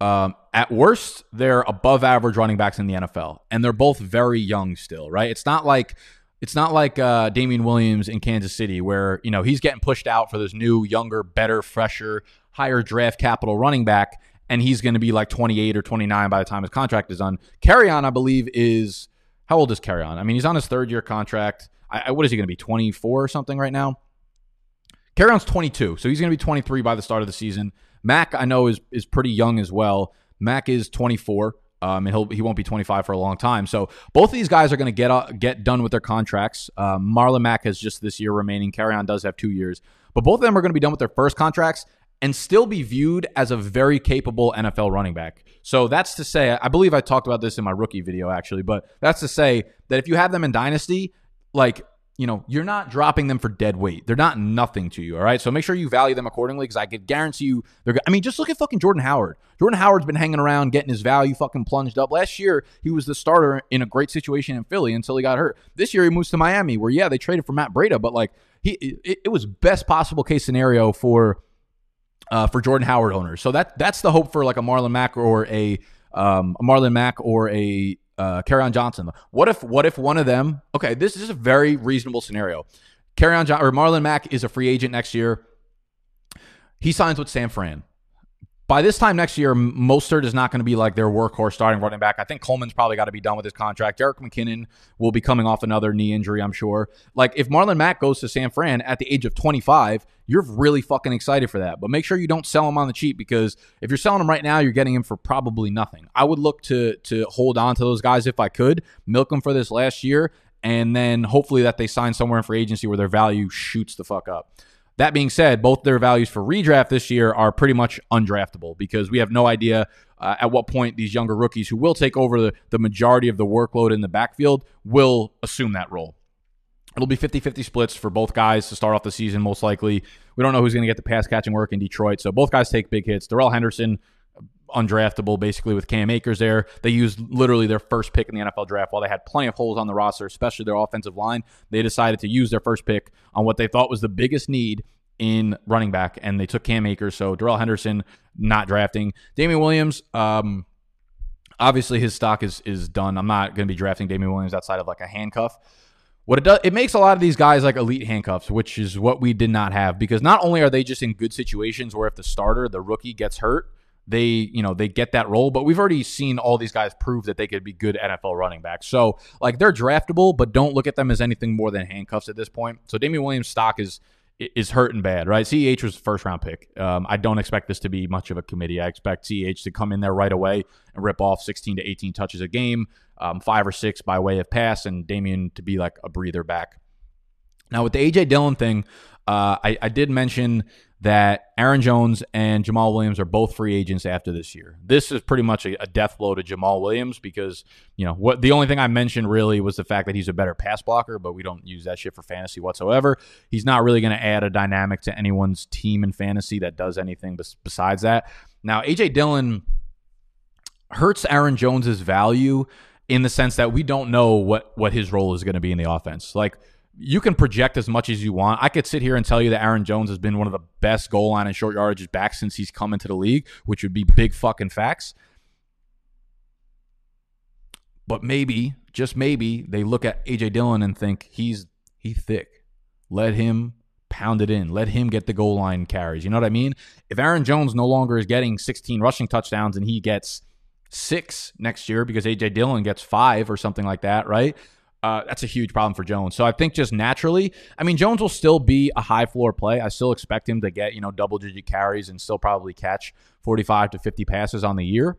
Um, at worst, they're above average running backs in the NFL, and they're both very young still. Right? It's not like it's not like uh, Damien Williams in Kansas City, where you know he's getting pushed out for this new, younger, better, fresher, higher draft capital running back, and he's going to be like 28 or 29 by the time his contract is done. Kerryon, I believe, is how old is Kerryon? I mean, he's on his third year contract. I, what is he going to be? 24 or something right now? Kerryon's 22, so he's going to be 23 by the start of the season. Mack, I know, is is pretty young as well. Mack is 24. Um, and he'll he won't be 25 for a long time. So both of these guys are going to get uh, get done with their contracts. Um, Marlon Mack has just this year remaining. Kerryon does have two years, but both of them are going to be done with their first contracts and still be viewed as a very capable NFL running back. So that's to say, I believe I talked about this in my rookie video actually, but that's to say that if you have them in Dynasty, like you know, you're not dropping them for dead weight. They're not nothing to you. All right. So make sure you value them accordingly because I could guarantee you they're, I mean, just look at fucking Jordan Howard. Jordan Howard's been hanging around getting his value fucking plunged up. Last year, he was the starter in a great situation in Philly until he got hurt. This year, he moves to Miami where, yeah, they traded for Matt Breida, but like, he, it, it was best possible case scenario for, uh, for Jordan Howard owners. So that, that's the hope for like a Marlon Mack or a, um, a Marlon Mack or a, uh, Kerryon Johnson. What if what if one of them? Okay, this is a very reasonable scenario. Kerryon John or Marlon Mack is a free agent next year. He signs with San Fran by this time next year, Mostert is not going to be like their workhorse starting running back. I think Coleman's probably got to be done with his contract. Jerick McKinnon will be coming off another knee injury, I'm sure. Like if Marlon Mack goes to San Fran at the age of 25, you're really fucking excited for that. But make sure you don't sell him on the cheap because if you're selling him right now, you're getting him for probably nothing. I would look to to hold on to those guys if I could, milk them for this last year, and then hopefully that they sign somewhere in free agency where their value shoots the fuck up. That being said, both their values for redraft this year are pretty much undraftable because we have no idea uh, at what point these younger rookies who will take over the, the majority of the workload in the backfield will assume that role. It'll be 50 50 splits for both guys to start off the season, most likely. We don't know who's going to get the pass catching work in Detroit. So both guys take big hits. Darrell Henderson, undraftable basically with Cam Akers there. They used literally their first pick in the NFL draft while they had plenty of holes on the roster, especially their offensive line. They decided to use their first pick on what they thought was the biggest need in running back, and they took Cam Akers. So Darrell Henderson not drafting. Damien Williams, um, obviously his stock is is done. I'm not going to be drafting Damien Williams outside of like a handcuff. What it does, it makes a lot of these guys like elite handcuffs, which is what we did not have because not only are they just in good situations where if the starter, the rookie gets hurt, they you know they get that role but we've already seen all these guys prove that they could be good nfl running backs so like they're draftable but don't look at them as anything more than handcuffs at this point so damien williams stock is is hurting bad, right? CEH was first round pick. Um, I don't expect this to be much of a committee. I expect CEH to come in there right away and rip off 16 to 18 touches a game, um, five or six by way of pass, and Damien to be like a breather back. Now, with the AJ Dillon thing, uh, I, I did mention that Aaron Jones and Jamaal Williams are both free agents after this year. This is pretty much a, a, death blow to Jamaal Williams because, you know, what the only thing I mentioned really was the fact that he's a better pass blocker, but we don't use that shit for fantasy whatsoever. He's not really going to add a dynamic to anyone's team in fantasy that does anything bes- besides that. Now, AJ Dillon hurts Aaron Jones's value in the sense that we don't know what what his role is going to be in the offense. Like you can project as much as you want. I could sit here and tell you that Aaron Jones has been one of the best goal line and short yardage back since he's come into the league, which would be big fucking facts. But maybe, just maybe, they look at AJ Dillon and think he's he's thick. Let him pound it in. Let him get the goal line carries. You know what I mean? If Aaron Jones no longer is getting 16 rushing touchdowns and he gets six next year because AJ Dillon gets five or something like that, right? Uh, that's a huge problem for Jones. So I think just naturally, I mean, Jones will still be a high floor play. I still expect him to get, you know, double digit carries and still probably catch 45 to 50 passes on the year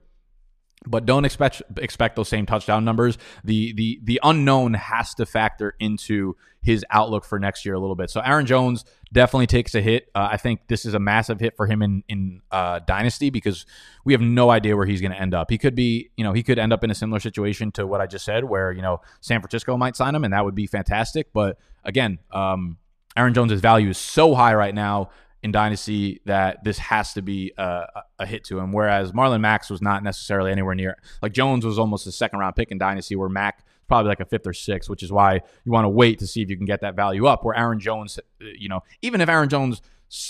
but don't expect expect those same touchdown numbers. The the the unknown has to factor into his outlook for next year a little bit. So Aaron Jones definitely takes a hit. Uh, I think this is a massive hit for him in in uh, dynasty because we have no idea where he's going to end up. He could be, you know, he could end up in a similar situation to what I just said, where you know San Francisco might sign him, and that would be fantastic. But again, um, Aaron Jones's value is so high right now in Dynasty that this has to be a, a hit to him. Whereas Marlon Mack's was not necessarily anywhere near. Like Jones was almost a second round pick in Dynasty, where Mack probably like a fifth or sixth, which is why you want to wait to see if you can get that value up. Where Aaron Jones, you know, even if Aaron Jones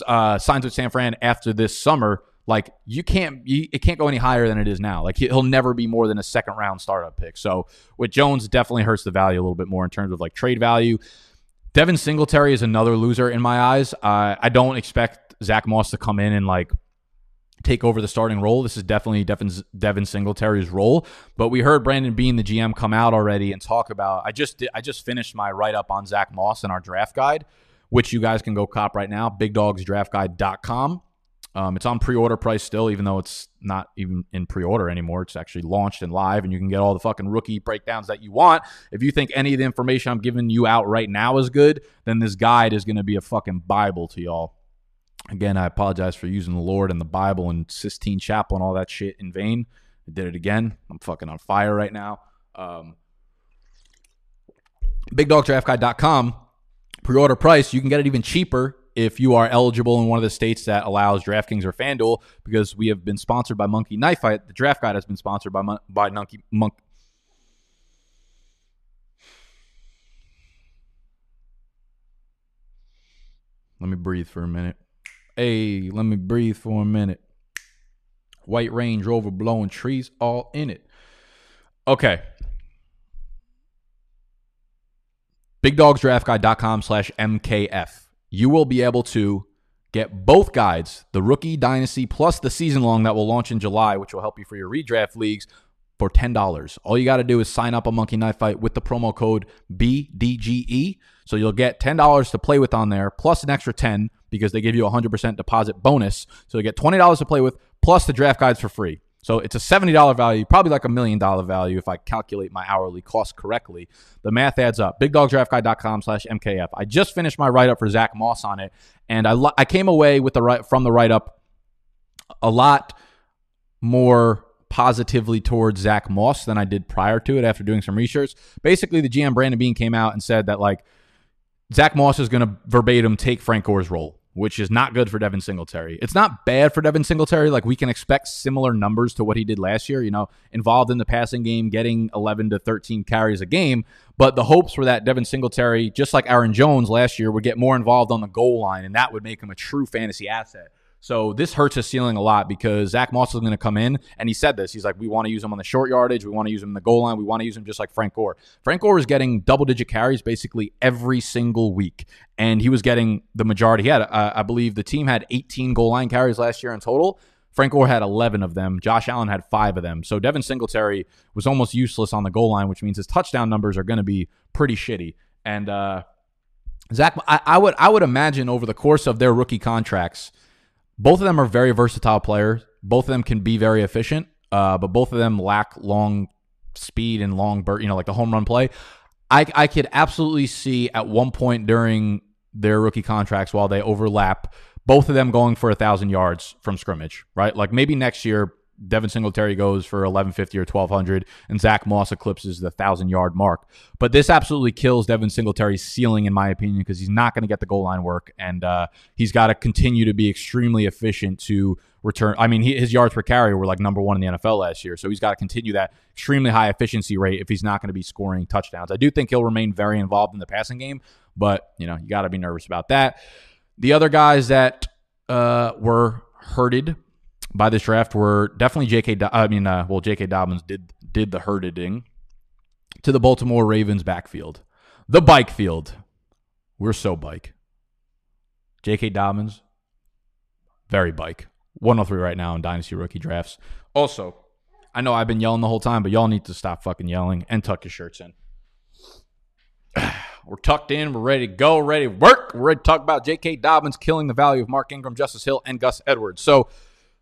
uh, signs with San Fran after this summer, like you can't, you, it can't go any higher than it is now. Like he'll never be more than a second round startup pick. So with Jones, definitely hurts the value a little bit more in terms of like trade value. Devin Singletary is another loser in my eyes. Uh, I don't expect Zach Moss to come in and like take over the starting role. This is definitely Devin, Devin Singletary's role. But we heard Brandon Beane, the GM, come out already and talk about. I just I just finished my write up on Zach Moss in our draft guide, which you guys can go cop right now. BigDogsDraftGuide.com. Um, it's on pre-order price still, even though it's not even in pre-order anymore. It's actually launched and live, and you can get all the fucking rookie breakdowns that you want. If you think any of the information I'm giving you out right now is good, then this guide is going to be a fucking bible to y'all. Again, I apologize for using the Lord and the Bible and Sistine Chapel and all that shit in vain. I did it again. I'm fucking on fire right now. Um, BigDogDraftGuide.com pre-order price. You can get it even cheaper if you are eligible in one of the states that allows DraftKings or FanDuel, because we have been sponsored by Monkey Knife Fight. The draft guide has been sponsored by by Monkey Monk. Let me breathe for a minute. Hey, let me breathe for a minute. White Range Rover blowing trees all in it. Okay. BigDogsDraftGuide.com slash MKF you will be able to get both guides, the rookie dynasty plus the season long that will launch in July, which will help you for your redraft leagues for $10. All you got to do is sign up a Monkey Knife Fight with the promo code BDGE. So you'll get $10 to play with on there plus an extra 10 because they give you a 100% deposit bonus. So you get $20 to play with plus the draft guides for free. So it's a $70 value, probably like a million dollar value if I calculate my hourly cost correctly. The math adds up. BigDogDraftGuide.com slash MKF. I just finished my write up for Zach Moss on it, and I, I came away with the right from the write up a lot more positively towards Zach Moss than I did prior to it after doing some research. Basically, the GM Brandon Beane came out and said that like Zach Moss is going to verbatim take Frank Gore's role which is not good for Devin Singletary. It's not bad for Devin Singletary. Like we can expect similar numbers to what he did last year, you know, involved in the passing game, getting 11 to 13 carries a game. But the hopes were that Devin Singletary, just like Aaron Jones last year, would get more involved on the goal line, and that would make him a true fantasy asset. So this hurts his ceiling a lot because Zach Moss is going to come in, and he said this. He's like, we want to use him on the short yardage, we want to use him in the goal line, we want to use him just like Frank Gore. Frank Gore is getting double digit carries basically every single week, and he was getting the majority. He had, uh, I believe, the team had 18 goal line carries last year in total. Frank Gore had 11 of them. Josh Allen had five of them. So Devin Singletary was almost useless on the goal line, which means his touchdown numbers are going to be pretty shitty. And uh, Zach, I, I would I would imagine over the course of their rookie contracts both of them are very versatile players. Both of them can be very efficient, uh, but both of them lack long speed and long you know, like the home run play. I, I could absolutely see at one point during their rookie contracts while they overlap, both of them going for a thousand yards from scrimmage, right? Like maybe next year, Devin Singletary goes for 1150 or 1200 and Zach Moss eclipses the 1000 yard mark. But this absolutely kills Devin Singletary's ceiling in my opinion because he's not going to get the goal line work and uh, he's got to continue to be extremely efficient to return. I mean, he, his yards per carry were like number 1 in the NFL last year, so he's got to continue that extremely high efficiency rate if he's not going to be scoring touchdowns. I do think he'll remain very involved in the passing game, but you know, you got to be nervous about that. The other guys that uh, were hurted by this draft were definitely J.K. Do- I mean, uh, well, J.K. Dobbins did did the herding to the Baltimore Ravens backfield, the bike field. We're so bike. J.K. Dobbins, very bike. 103 right now in Dynasty rookie drafts. Also, I know I've been yelling the whole time, but y'all need to stop fucking yelling and tuck your shirts in. We're tucked in. We're ready to go. Ready to work. We're ready to talk about J.K. Dobbins killing the value of Mark Ingram, Justice Hill, and Gus Edwards. So,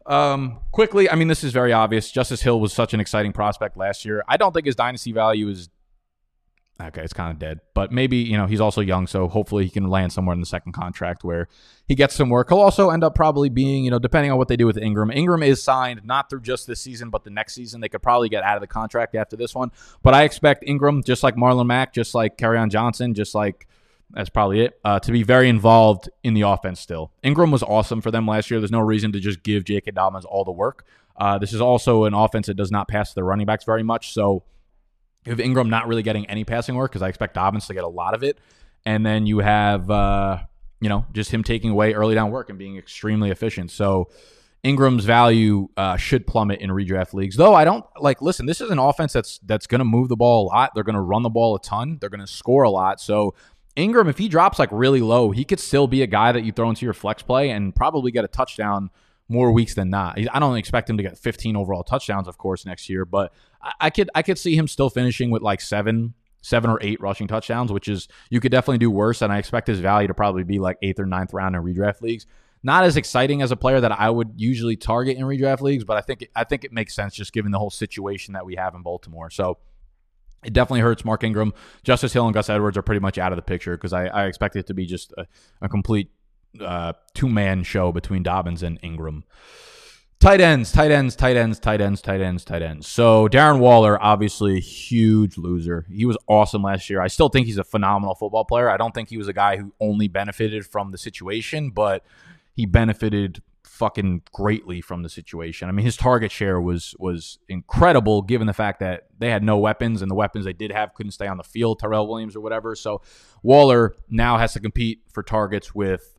um, quickly, I mean, this is very obvious. Justice Hill was such an exciting prospect last year. I don't think his dynasty value is okay. It's kind of dead, but maybe you know he's also young, so hopefully he can land somewhere in the second contract where he gets some work. He'll also end up probably being, you know, depending on what they do with Ingram. Ingram is signed not through just this season, but the next season. They could probably get out of the contract after this one. But I expect Ingram, just like Marlon Mack, just like on Johnson, just like That's probably it. Uh, to be very involved in the offense still. Ingram was awesome for them last year. There's no reason to just give J.K. Dobbins all the work. Uh, this is also an offense that does not pass the running backs very much. So you have Ingram not really getting any passing work because I expect Dobbins to get a lot of it. And then you have, uh, you know, just him taking away early down work and being extremely efficient. So Ingram's value uh, should plummet in redraft leagues. Though I don't like. Listen, this is an offense that's that's going to move the ball a lot. They're going to run the ball a ton. They're going to score a lot. So Ingram, if he drops like really low, he could still be a guy that you throw into your flex play and probably get a touchdown more weeks than not. I don't expect him to get 15 overall touchdowns, of course, next year, but I could I could see him still finishing with like seven seven or eight rushing touchdowns, which is you could definitely do worse. And I expect his value to probably be like eighth or ninth round in redraft leagues. Not as exciting as a player that I would usually target in redraft leagues, but I think I think it makes sense just given the whole situation that we have in Baltimore. So it definitely hurts Mark Ingram. Justice Hill and Gus Edwards are pretty much out of the picture because I, I expect it to be just a, a complete uh, two man show between Dobbins and Ingram. Tight ends, tight ends, tight ends, tight ends, tight ends, tight ends. So Darren Waller, obviously a huge loser. He was awesome last year. I still think he's a phenomenal football player. I don't think he was a guy who only benefited from the situation, but he benefited fucking greatly from the situation. I mean, his target share was was incredible given the fact that they had no weapons and the weapons they did have couldn't stay on the field, Tyrell Williams or whatever. So Waller now has to compete for targets with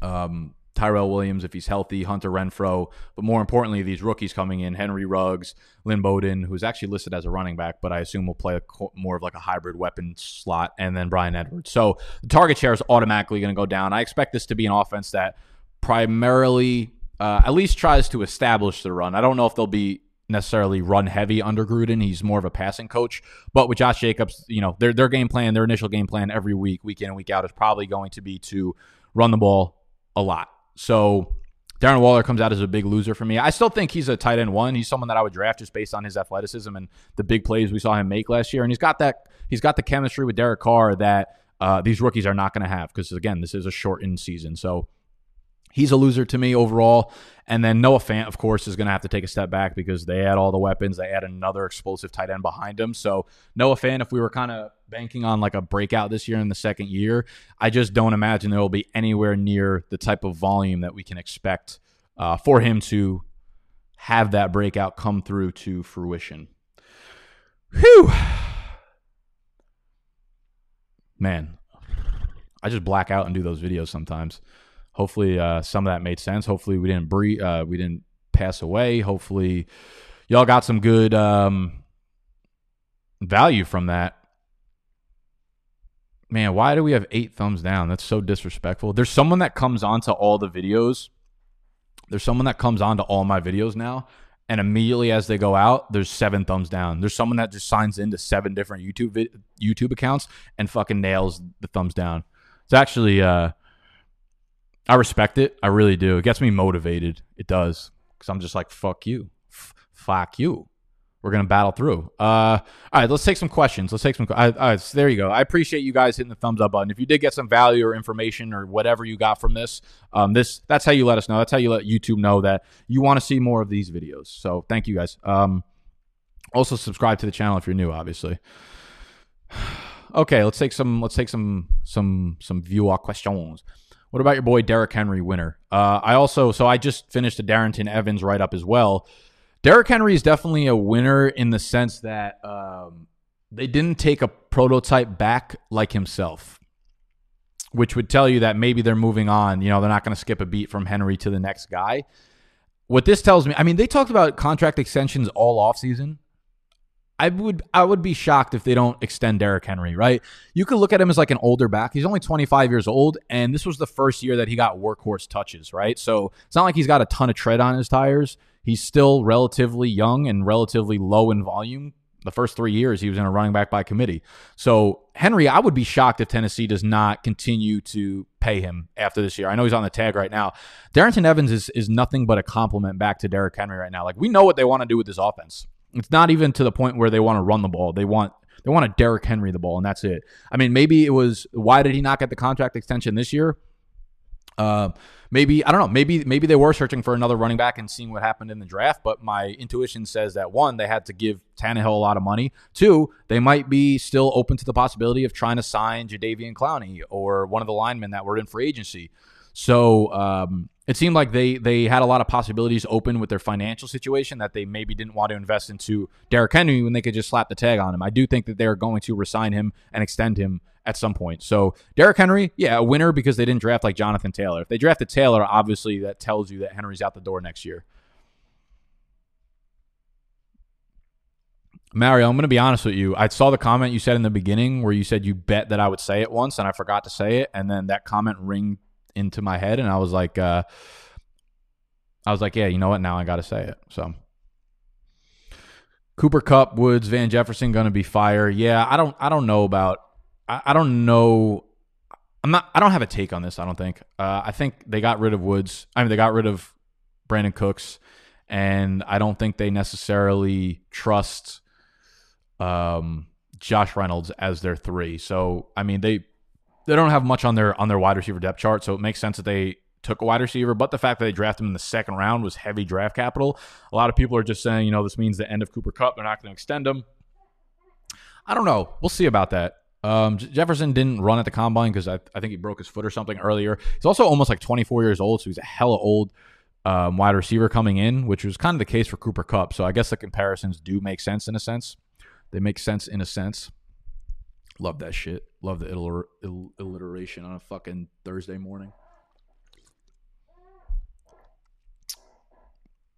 um, Tyrell Williams if he's healthy, Hunter Renfrow, but more importantly, these rookies coming in, Henry Ruggs, Lynn Bowden, who's actually listed as a running back, but I assume will play a, more of like a hybrid weapon slot, and then Bryan Edwards. So the target share is automatically going to go down. I expect this to be an offense that primarily uh, at least tries to establish the run. I don't know if they'll be necessarily run heavy under Gruden. He's more of a passing coach. But with Josh Jacobs, you know, their their game plan, their initial game plan every week, week in and week out, is probably going to be to run the ball a lot. So Darren Waller comes out as a big loser for me. I still think he's a tight end one. He's someone that I would draft just based on his athleticism and the big plays we saw him make last year. And he's got that he's got the chemistry with Derek Carr that uh, these rookies are not going to have because again, this is a shortened season. So he's a loser to me overall. And then Noah Fant, of course, is going to have to take a step back because they add all the weapons. They add another explosive tight end behind him. So Noah Fant, if we were kind of banking on like a breakout this year in the second year, I just don't imagine there will be anywhere near the type of volume that we can expect uh, for him to have that breakout come through to fruition. Whew. Man, I just black out and do those videos sometimes hopefully uh, some of that made sense. Hopefully we didn't breathe, uh, we didn't pass away. Hopefully y'all got some good um, value from that. Man, why do we have eight thumbs down? That's so disrespectful. There's someone that comes onto all the videos. There's someone that comes onto all my videos now, and immediately as they go out, there's seven thumbs down. There's someone that just signs into seven different YouTube YouTube accounts and fucking nails the thumbs down. It's actually uh, I respect it. I really do. It gets me motivated. It does. Because I'm just like, fuck you. F- fuck you. We're going to battle through. Uh, all right, let's take some questions. Let's take some. I, there you go. I appreciate you guys hitting the thumbs up button. If you did get some value or information or whatever you got from this, um, this that's how you let us know. That's how you let YouTube know that you want to see more of these videos. So thank you guys. Um, also subscribe to the channel if you're new, obviously. okay, let's take some. Let's take some some some viewer questions. What about your boy Derrick Henry winner? Uh, I also so I just finished a Darrynton Evans write up as well. Derrick Henry is definitely a winner in the sense that um, they didn't take a prototype back like himself, which would tell you that maybe they're moving on. You know, they're not going to skip a beat from Henry to the next guy. What this tells me, I mean, they talked about contract extensions all offseason. I would I would be shocked if they don't extend Derrick Henry, right? You could look at him as like an older back. He's only 25 years old, and this was the first year that he got workhorse touches, right? So it's not like he's got a ton of tread on his tires. He's still relatively young and relatively low in volume. The first three years he was in a running back by committee. So Henry, I would be shocked if Tennessee does not continue to pay him after this year. I know he's on the tag right now. Darrynton Evans is is nothing but a compliment back to Derrick Henry right now. Like we know what they want to do with this offense. It's not even to the point where they want to run the ball. They want they want to Derrick Henry the ball, and that's it. I mean, maybe it was why did he not get the contract extension this year? Uh, maybe I don't know. Maybe maybe they were searching for another running back and seeing what happened in the draft. But my intuition says that one, they had to give Tannehill a lot of money. Two, they might be still open to the possibility of trying to sign Jadeveon Clowney or one of the linemen that were in free agency. So um, it seemed like they they had a lot of possibilities open with their financial situation that they maybe didn't want to invest into Derrick Henry when they could just slap the tag on him. I do think that they're going to resign him and extend him at some point. So Derrick Henry, yeah, a winner because they didn't draft like Jonathan Taylor. If they drafted Taylor, obviously that tells you that Henry's out the door next year. Mario, I'm going to be honest with you. I saw the comment you said in the beginning where you said you bet that I would say it once and I forgot to say it. And then that comment ring into my head. And I was like, uh, I was like, yeah, you know what? Now I got to say it. So Cooper Kupp, Woods, Van Jefferson going to be fire. Yeah, I don't, I don't know about I, I don't know. I'm not. I don't have a take on this. I don't think. Uh, I think they got rid of Woods. I mean, they got rid of Brandin Cooks, and I don't think they necessarily trust um, Josh Reynolds as their three. So I mean, they they don't have much on their on their wide receiver depth chart. So it makes sense that they took a wide receiver. But the fact that they drafted him in the second round was heavy draft capital. A lot of people are just saying, you know, this means the end of Cooper Kupp. They're not going to extend him. I don't know. We'll see about that. Um, Jefferson didn't run at the combine because I, I, think he broke his foot or something earlier. He's also almost like 24 years old, so he's a hella old um, wide receiver coming in, which was kind of the case for Cooper Kupp. So I guess the comparisons do make sense in a sense. They make sense in a sense. Love that shit. Love the illiter- Ill- alliteration on a fucking Thursday morning.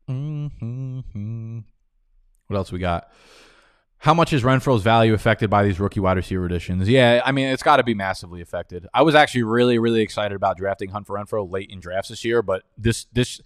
Mm-hmm. What else we got? How much is Renfrow's value affected by these rookie wide receiver additions? Yeah, I mean, it's got to be massively affected. I was actually really, really excited about drafting Hunter Renfrow late in drafts this year, but this, this,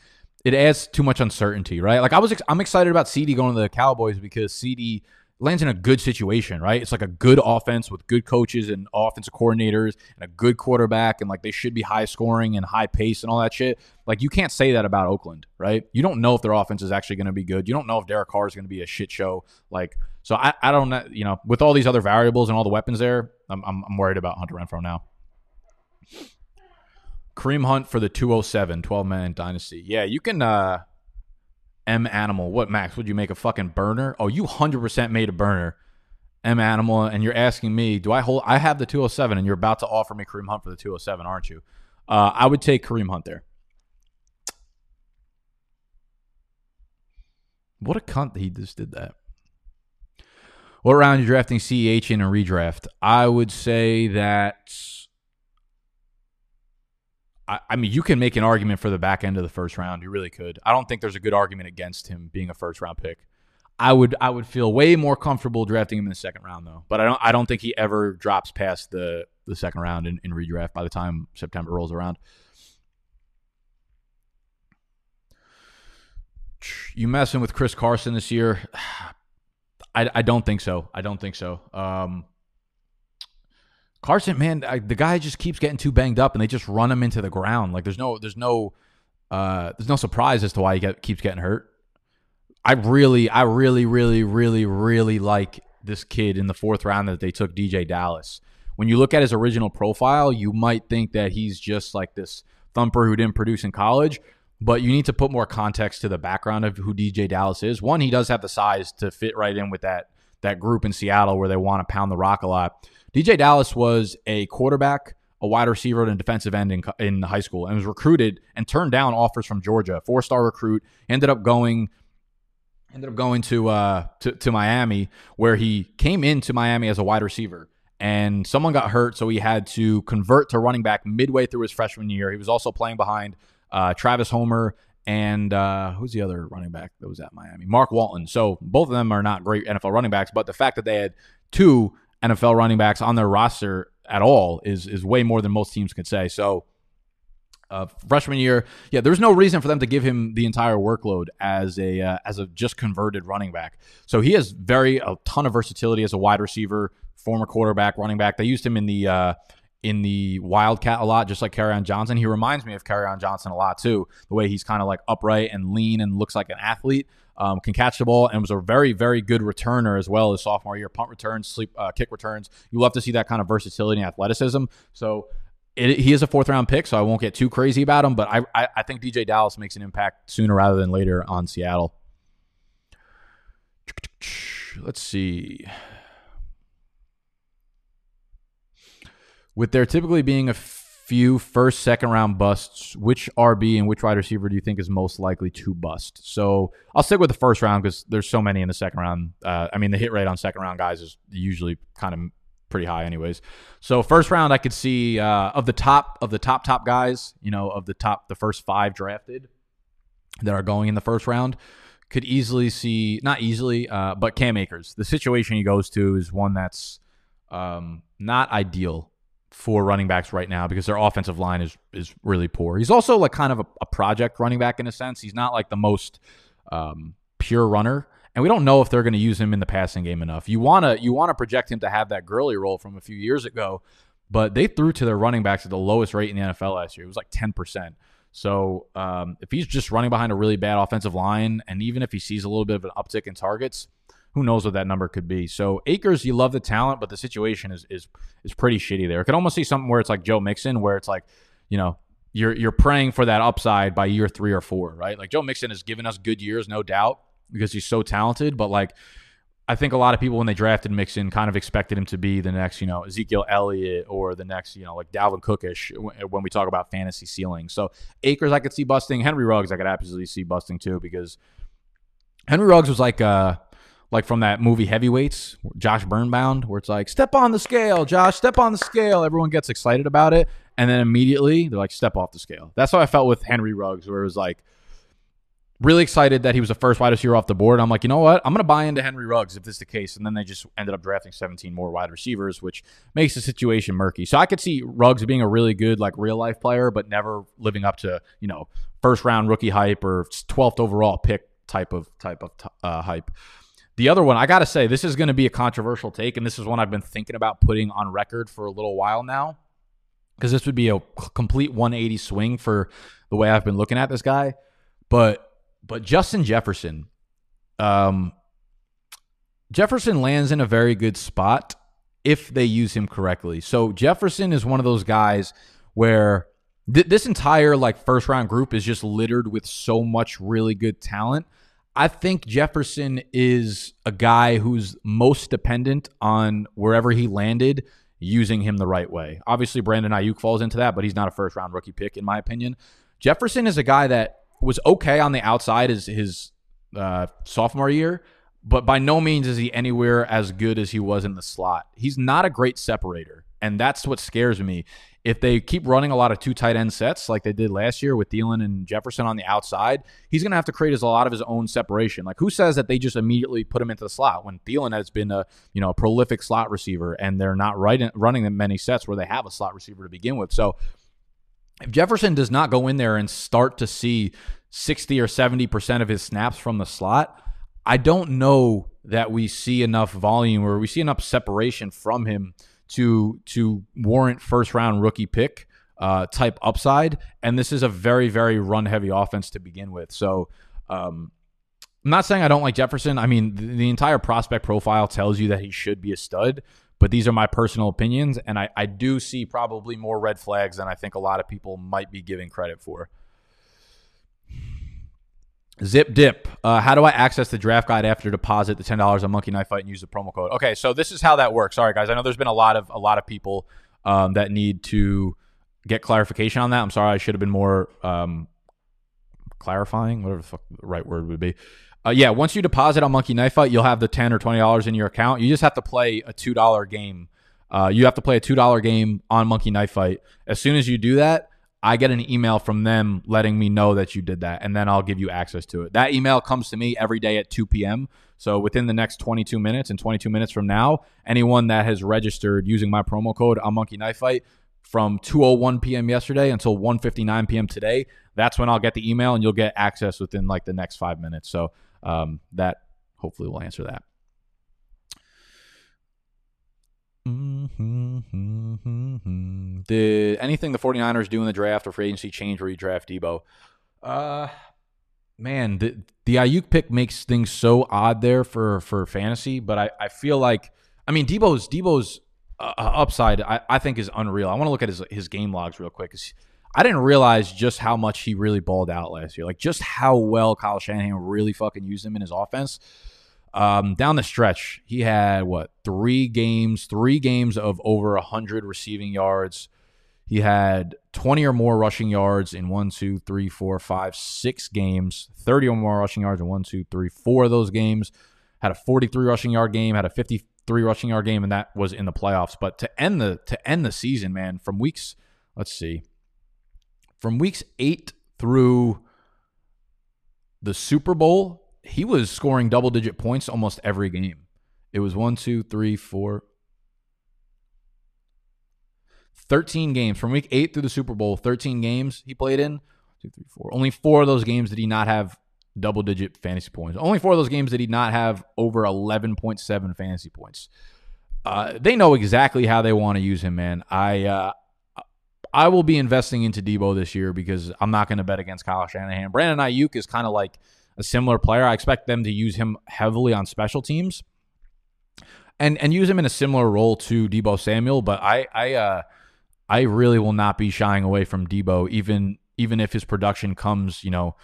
it adds too much uncertainty, right? Like I was, I'm excited about CeeDee going to the Cowboys because CeeDee lands in a good situation, right? It's like a good offense with good coaches and offensive coordinators and a good quarterback, and like they should be high scoring and high pace and all that shit. Like you can't say that about Oakland, right? You don't know if their offense is actually going to be good. You don't know if Derek Carr is going to be a shit show. Like so, I, I don't know. You know, with all these other variables and all the weapons there, I'm I'm, I'm worried about Hunter Renfrow now. Kareem Hunt for the 207 12 man dynasty. Yeah, you can uh M Animal. What Max? Would you make a fucking burner? Oh, you hundred percent made a burner. M Animal, and you're asking me, do I hold? I have the 207, and you're about to offer me Kareem Hunt for the 207, aren't you? Uh, I would take Kareem Hunt there. What a cunt that he just did that. What round you drafting CEH in a redraft? I would say that I, I mean, you can make an argument for the back end of the first round. You really could. I don't think there's a good argument against him being a first round pick. I would I would feel way more comfortable drafting him in the second round though. But I don't I don't think he ever drops past the the second round in, in redraft by the time September rolls around. You messing with Chris Carson this year? I, I don't think so. I don't think so. Um, Carson, man, I, the guy just keeps getting too banged up, and they just run him into the ground. Like there's no, there's no, uh, there's no surprise as to why he get, keeps getting hurt. I really, I really, really, really, really like this kid in the fourth round that they took DeeJay Dallas. When you look at his original profile, you might think that he's just like this thumper who didn't produce in college, but you need to put more context to the background of who DeeJay Dallas is. One, he does have the size to fit right in with that that group in Seattle where they want to pound the rock a lot. DeeJay Dallas was a quarterback, a wide receiver, and a defensive end in, in high school and was recruited and turned down offers from Georgia. Four star recruit. Ended up going ended up going to, uh, to to Miami where he came into Miami as a wide receiver and someone got hurt so he had to convert to running back midway through his freshman year. He was also playing behind uh, Travis Homer and uh, who's the other running back that was at Miami? Mark Walton. So both of them are not great NFL running backs, but the fact that they had two NFL running backs on their roster at all is is way more than most teams could say. So, uh, freshman year, yeah, there's no reason for them to give him the entire workload as a uh, as a just converted running back. So he has very a ton of versatility as a wide receiver, former quarterback, running back. They used him in the uh, in the Wildcat a lot, just like Kerryon Johnson. He reminds me of Kerryon Johnson a lot too. The way he's kind of like upright and lean and looks like an athlete um, can catch the ball, and was a very, very good returner as well as sophomore year. Punt returns, sleep, uh, kick returns. You love to see that kind of versatility and athleticism. So it, he is a fourth round pick, so I won't get too crazy about him. But I, I, I think DeeJay Dallas makes an impact sooner rather than later on Seattle. Let's see. With there typically being a few first, second round busts, which RB and which wide receiver do you think is most likely to bust? So I'll stick with the first round because there's so many in the second round. Uh, I mean, the hit rate on second round guys is usually kind of pretty high, anyways. So first round, I could see uh, of the top of the top top guys, you know, of the top the first five drafted that are going in the first round could easily see not easily, uh, but Cam Akers. The situation he goes to is one that's um, not ideal for running backs right now because their offensive line is is really poor. He's also like kind of a, a project running back in a sense. He's not like the most um, pure runner, and we don't know if they're going to use him in the passing game enough. You wanna you wanna project him to have that Gurley role from a few years ago, but they threw to their running backs at the lowest rate in the NFL last year. It was like ten percent. So um, if he's just running behind a really bad offensive line, and even if he sees a little bit of an uptick in targets, who knows what that number could be. So Akers, you love the talent, but the situation is is is pretty shitty there. I could almost see something where it's like Joe Mixon, where it's like, you know, you're you're praying for that upside by year three or four, right? Like Joe Mixon has given us good years, no doubt, because he's so talented, but like I think a lot of people when they drafted Mixon kind of expected him to be the next, you know, Ezekiel Elliott or the next, you know, like Dalvin Cookish when we talk about fantasy ceiling. So Akers, I could see busting. Henry Ruggs, I could absolutely see busting too because Henry Ruggs was like, uh, like from that movie Heavyweights, Josh Burnbound, where it's like, step on the scale, Josh, step on the scale. Everyone gets excited about it. And then immediately they're like, step off the scale. That's how I felt with Henry Ruggs, where it was like, really excited that he was the first wide receiver off the board. I'm like, you know what? I'm going to buy into Henry Ruggs if this is the case. And then they just ended up drafting 17 more wide receivers, which makes the situation murky. So I could see Ruggs being a really good, like, real life player, but never living up to, you know, first round rookie hype or 12th overall pick type of type of uh, hype. The other one, I got to say, this is going to be a controversial take, and this is one I've been thinking about putting on record for a little while now, because this would be a complete 180 swing for the way I've been looking at this guy. But but Justin Jefferson, um, Jefferson lands in a very good spot if they use him correctly. So Jefferson is one of those guys where th- this entire like first round group is just littered with so much really good talent. I think Jefferson is a guy who's most dependent on wherever he landed using him the right way. Obviously, Brandon Aiyuk falls into that, but he's not a first round rookie pick in my opinion. Jefferson is a guy that was okay on the outside as his uh, sophomore year, but by no means is he anywhere as good as he was in the slot. He's not a great separator, and that's what scares me. If they keep running a lot of two tight end sets like they did last year with Thielen and Jefferson on the outside, he's going to have to create a lot of his own separation. Like who says that they just immediately put him into the slot when Thielen has been a you know a prolific slot receiver and they're not right, running them many sets where they have a slot receiver to begin with. So if Jefferson does not go in there and start to see 60 or 70% of his snaps from the slot, I don't know that we see enough volume or we see enough separation from him to to warrant first round rookie pick uh, type upside. And this is a very very run heavy offense to begin with. So um, I'm not saying I don't like Jefferson. I mean the, the entire prospect profile tells you that he should be a stud. But these are my personal opinions, and I, I do see probably more red flags than I think a lot of people might be giving credit for. Zip dip. Uh, how do I access the draft guide after deposit the ten dollars on Monkey Knife Fight and use the promo code? Okay, so this is how that works. Sorry guys, I know there's been a lot of a lot of people um, that need to get clarification on that. I'm sorry, I should have been more um, clarifying, whatever the, the right word would be. Uh, yeah, once you deposit on Monkey Knife Fight, you'll have the ten or twenty dollars in your account. You just have to play a two dollar game. Uh, you have to play a two dollar game on Monkey Knife Fight. As soon as you do that, I get an email from them letting me know that you did that, and then I'll give you access to it. That email comes to me every day at 2 p.m. So within the next 22 minutes and 22 minutes from now, anyone that has registered using my promo code on Monkey Knife Fight from 2:01 p.m. yesterday until 1:59 p.m. today, that's when I'll get the email, and you'll get access within like the next five minutes. So um, that hopefully will answer that. Mm-hmm. Did anything the 49ers do in the draft or free agency change where you draft Deebo? Uh, man, the, the Aiyuk pick makes things so odd there for, for fantasy, but I, I feel like, I mean, Debo's Deebo's uh, upside, I, I think is unreal. I want to look at his his game logs real quick. I didn't realize just how much he really balled out last year. Like just how well Kyle Shanahan really fucking used him in his offense. Um, down the stretch, he had what three games, three games of over hundred receiving yards. He had 20 or more rushing yards in one, two, three, four, five, six games. 30 or more rushing yards in one, two, three, four of those games. Had a 43 rushing yard game. Had a 53 rushing yard game, and that was in the playoffs. But to end the to end the season, man, from weeks, let's see, from weeks eight through the Super Bowl, he was scoring double digit points almost every game. It was one, two, three, four, 13 games from week eight through the Super Bowl, 13 games he played in. Two, three, four. Only four of those games did he not have double digit fantasy points. Only four of those games did he not have over 11.7 fantasy points. Uh, they know exactly how they want to use him, man. I uh, I will be investing into Deebo this year because I'm not going to bet against Kyle Shanahan. Brandon Aiyuk is kind of like a similar player. I expect them to use him heavily on special teams and and use him in a similar role to Deebo Samuel. But I I uh, I really will not be shying away from Deebo, even even if his production comes, you know,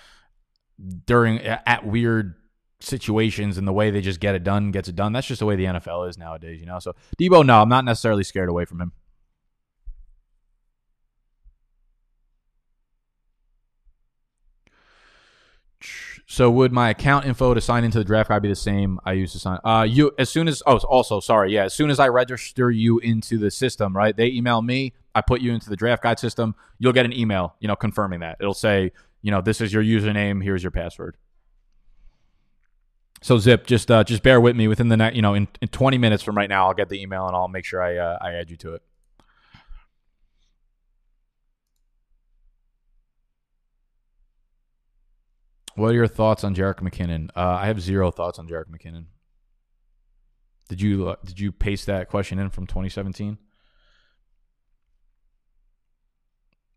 during at weird situations and the way they just get it done gets it done. That's just the way the NFL is nowadays, you know. So Deebo, no, I'm not necessarily scared away from him. So would my account info to sign into the draft guide be the same I used to sign? Uh, you as soon as oh also sorry yeah as soon as I register you into the system right they email me I put you into the draft guide system you'll get an email you know confirming that it'll say you know this is your username here's your password. So zip just uh, just bear with me within the next you know in, in 20 minutes from right now I'll get the email and I'll make sure I uh, I add you to it. What are your thoughts on Jerick McKinnon? Uh, I have zero thoughts on Jerick McKinnon. Did you uh, did you paste that question in from 2017?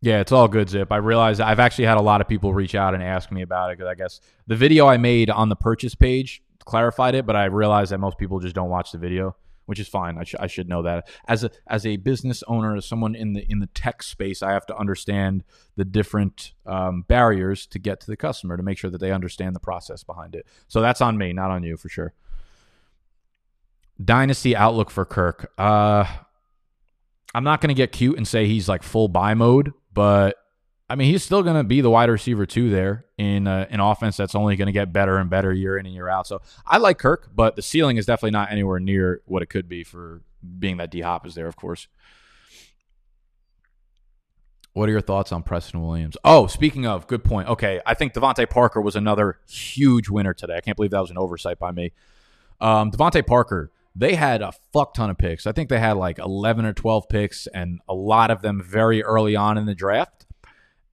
Yeah, it's all good, Zip. I realize I've actually had a lot of people reach out and ask me about it because I guess the video I made on the purchase page clarified it, but I realize that most people just don't watch the video which is fine. I, sh- I should know that as a as a business owner, as someone in the in the tech space, I have to understand the different um, barriers to get to the customer to make sure that they understand the process behind it. So that's on me, not on you, for sure. Dynasty outlook for Kirk. Uh, I'm not going to get cute and say he's like full buy mode, but I mean, he's still going to be the wide receiver too there in uh, an offense that's only going to get better and better year in and year out. So I like Kirk, but the ceiling is definitely not anywhere near what it could be for being that D Hop is there, of course. What are your thoughts on Preston Williams? Oh, speaking of, good point. Okay, I think DeVante Parker was another huge winner today. I can't believe that was an oversight by me. Um, DeVante Parker, they had a fuck ton of picks. I think they had like 11 or 12 picks, and a lot of them very early on in the draft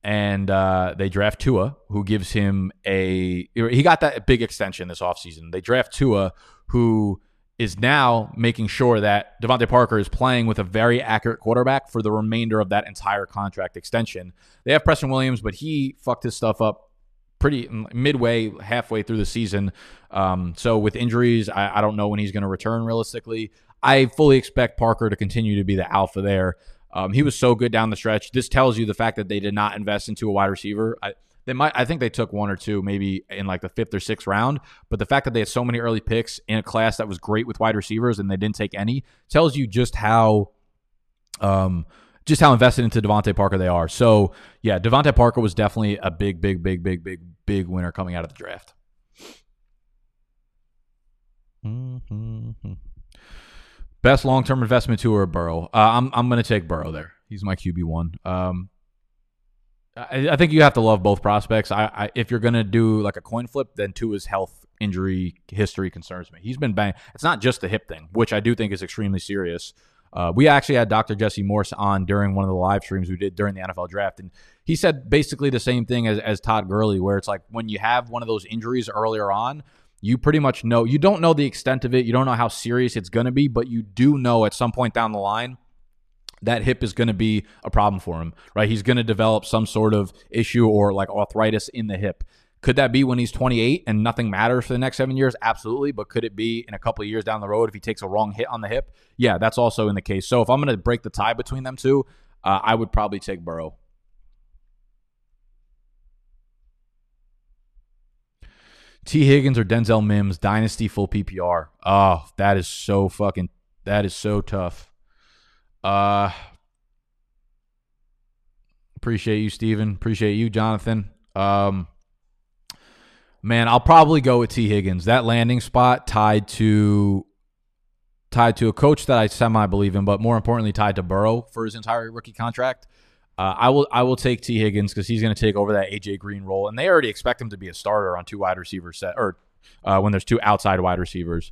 and uh, they draft Tua, who gives him a he got that big extension this offseason. They draft Tua, who is now making sure that DeVante Parker is playing with a very accurate quarterback for the remainder of that entire contract extension. They have Preston Williams, but he fucked his stuff up pretty midway, halfway through the season. Um, so with injuries, I, I don't know when he's going to return realistically. I fully expect Parker to continue to be the alpha there. Um, he was so good down the stretch. This tells you the fact that they did not invest into a wide receiver. I, they might, I think they took one or two, maybe in like the fifth or sixth round. But the fact that they had so many early picks in a class that was great with wide receivers and they didn't take any tells you just how, um, just how invested into DeVante Parker they are. So yeah, DeVante Parker was definitely a big, big, big, big, big, big winner coming out of the draft. Mm-hmm. Best long term investment Tua or Burrow? Uh, I'm I'm going to take Burrow there. He's my QB one. Um, I, I, think you have to love both prospects. I, I if you're going to do like a coin flip, then Tua's health injury history concerns me. He's been bang. It's not just the hip thing, which I do think is extremely serious. Uh, we actually had Dr. Jesse Morse on during one of the live streams we did during the NFL draft, and he said basically the same thing as, as Todd Gurley, where it's like when you have one of those injuries earlier on, you pretty much know you don't know the extent of it you don't know how serious it's going to be but you do know at some point down the line that hip is going to be a problem for him right he's going to develop some sort of issue or like arthritis in the hip Could that be when he's 28 and nothing matters for the next seven years? Absolutely. But could it be in a couple of years down the road if he takes a wrong hit on the hip? Yeah, that's also in the case. So if I'm going to break the tie between them two, uh, I would probably take Burrow. Tee Higgins or Denzel Mims, Dynasty full PPR. Oh, that is so fucking, that is so tough. Uh, appreciate you, Steven. Appreciate you, Jonathan. Um, man, I'll probably go with Tee Higgins. That landing spot tied to tied to a coach that I semi believe in, but more importantly, tied to Burrow for his entire rookie contract. Uh, I will I will take Tee Higgins because he's going to take over that AJ Green role, and they already expect him to be a starter on two wide receiver set or uh, when there's two outside wide receivers.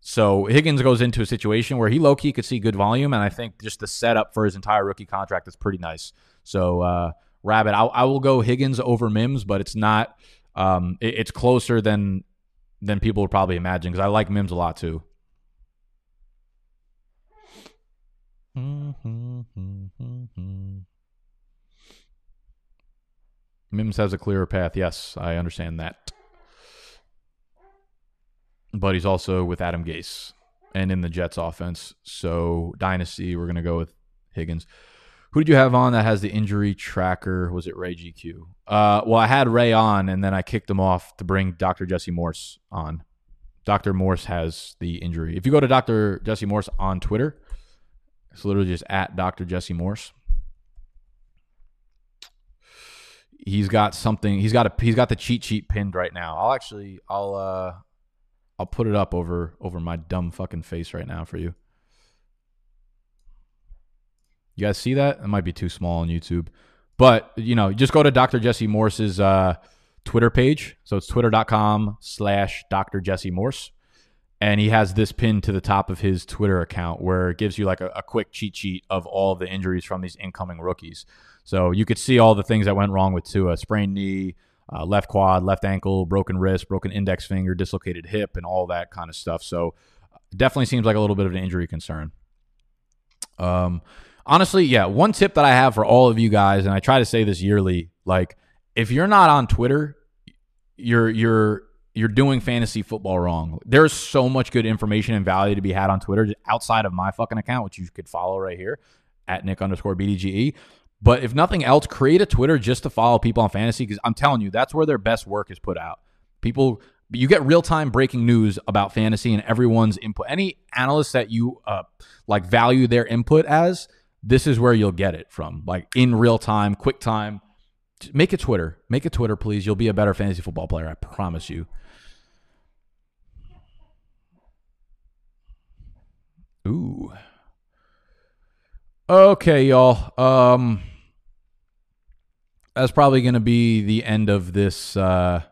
So Higgins goes into a situation where he low key could see good volume, and I think just the setup for his entire rookie contract is pretty nice. So uh, Rabbit, I, I will go Higgins over Mims, but it's not. Um, it, it's closer than than people would probably imagine because I like Mims a lot too. Mims has a clearer path. Yes, I understand that. But he's also with Adam Gase and in the Jets offense. So, Dynasty, we're going to go with Higgins. Who did you have on that has the injury tracker? Was it Ray GQ? Uh, well, I had Ray on, and then I kicked him off to bring Dr. Jesse Morse on. Dr. Morse has the injury. If you go to Dr. Jesse Morse on Twitter, it's literally just at Dr. Jesse Morse. He's got something. He's got a he's got the cheat sheet pinned right now. I'll actually I'll uh I'll put it up over over my dumb fucking face right now for you. You guys see that? It might be too small on YouTube. But, you know, just go to Dr. Jesse Morse's uh, Twitter page. So it's twitter.com slash Dr. Jesse Morse. And he has this pinned to the top of his Twitter account where it gives you like a, a quick cheat sheet of all the injuries from these incoming rookies. So you could see all the things that went wrong with Tua sprained knee, uh, left quad, left ankle, broken wrist, broken index finger, dislocated hip, and all that kind of stuff. So definitely seems like a little bit of an injury concern. Um, honestly, yeah, one tip that I have for all of you guys, and I try to say this yearly, like if you're not on Twitter, you're you're you're doing fantasy football wrong. There's so much good information and value to be had on Twitter outside of my fucking account, which you could follow right here at Nick underscore BDGE. But if nothing else, create a Twitter just to follow people on fantasy because I'm telling you, that's where their best work is put out. People, you get real time breaking news about fantasy and everyone's input. Any analyst that you uh, like value their input as, this is where you'll get it from. Like in real time, quick time. Make a Twitter. Make a Twitter, please. You'll be a better fantasy football player. I promise you. Ooh. Okay, y'all. Um that's probably going to be the end of this. Uh,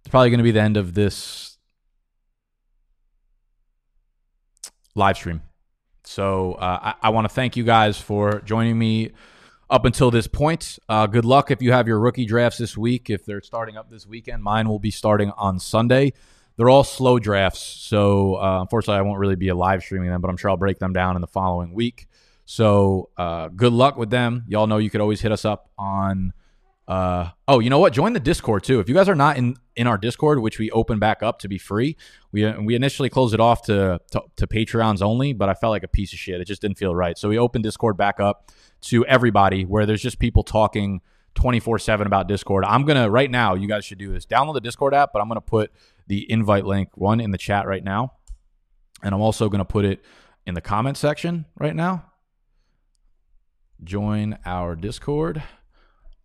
it's probably going to be the end of this live stream. So uh, I, I want to thank you guys for joining me up until this point. Uh, good luck if you have your rookie drafts this week. If they're starting up this weekend, mine will be starting on Sunday. They're all slow drafts, so uh, unfortunately, I won't really be live streaming them, but I'm sure I'll break them down in the following week. So uh, good luck with them. Y'all know you could always hit us up on. Uh, oh, you know what? Join the Discord too. If you guys are not in in our Discord, which we open back up to be free, we we initially closed it off to, to to Patreons only, but I felt like a piece of shit. It just didn't feel right. So we opened Discord back up to everybody, where there's just people talking 24 7 about Discord. I'm going to, right now, you guys should do this. Download the Discord app, but I'm going to put the invite link one in the chat right now. And I'm also going to put it in the comment section right now join our Discord.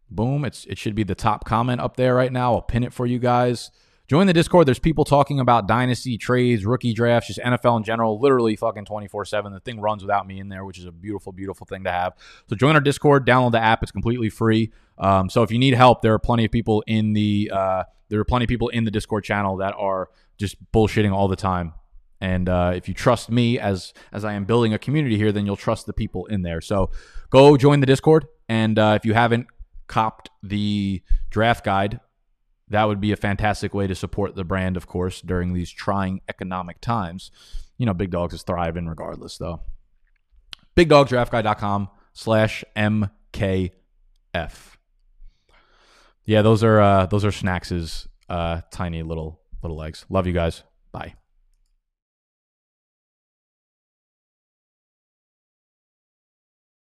Boom. It's it should be the top comment up there right now. I'll pin it for you guys. Join the Discord. There's people talking about dynasty trades, rookie drafts, just NFL in general, literally fucking 24 7. The thing runs without me in there, which is a beautiful, beautiful thing to have. So join our Discord, download the app. It's completely free. Um, so if you need help, there are plenty of people in the uh, there are plenty of people in the Discord channel that are just bullshitting all the time. And uh, if you trust me as as I am building a community here, then you'll trust the people in there. So go join the Discord, and uh, if you haven't copped the draft guide, that would be a fantastic way to support the brand, of course, during these trying economic times. You know, Big Dogs is thriving regardless, though. BigDogsDraftGuide.com slash MKF. Yeah, those are uh, those are Snacks's uh, tiny little little legs. Love you guys. Bye.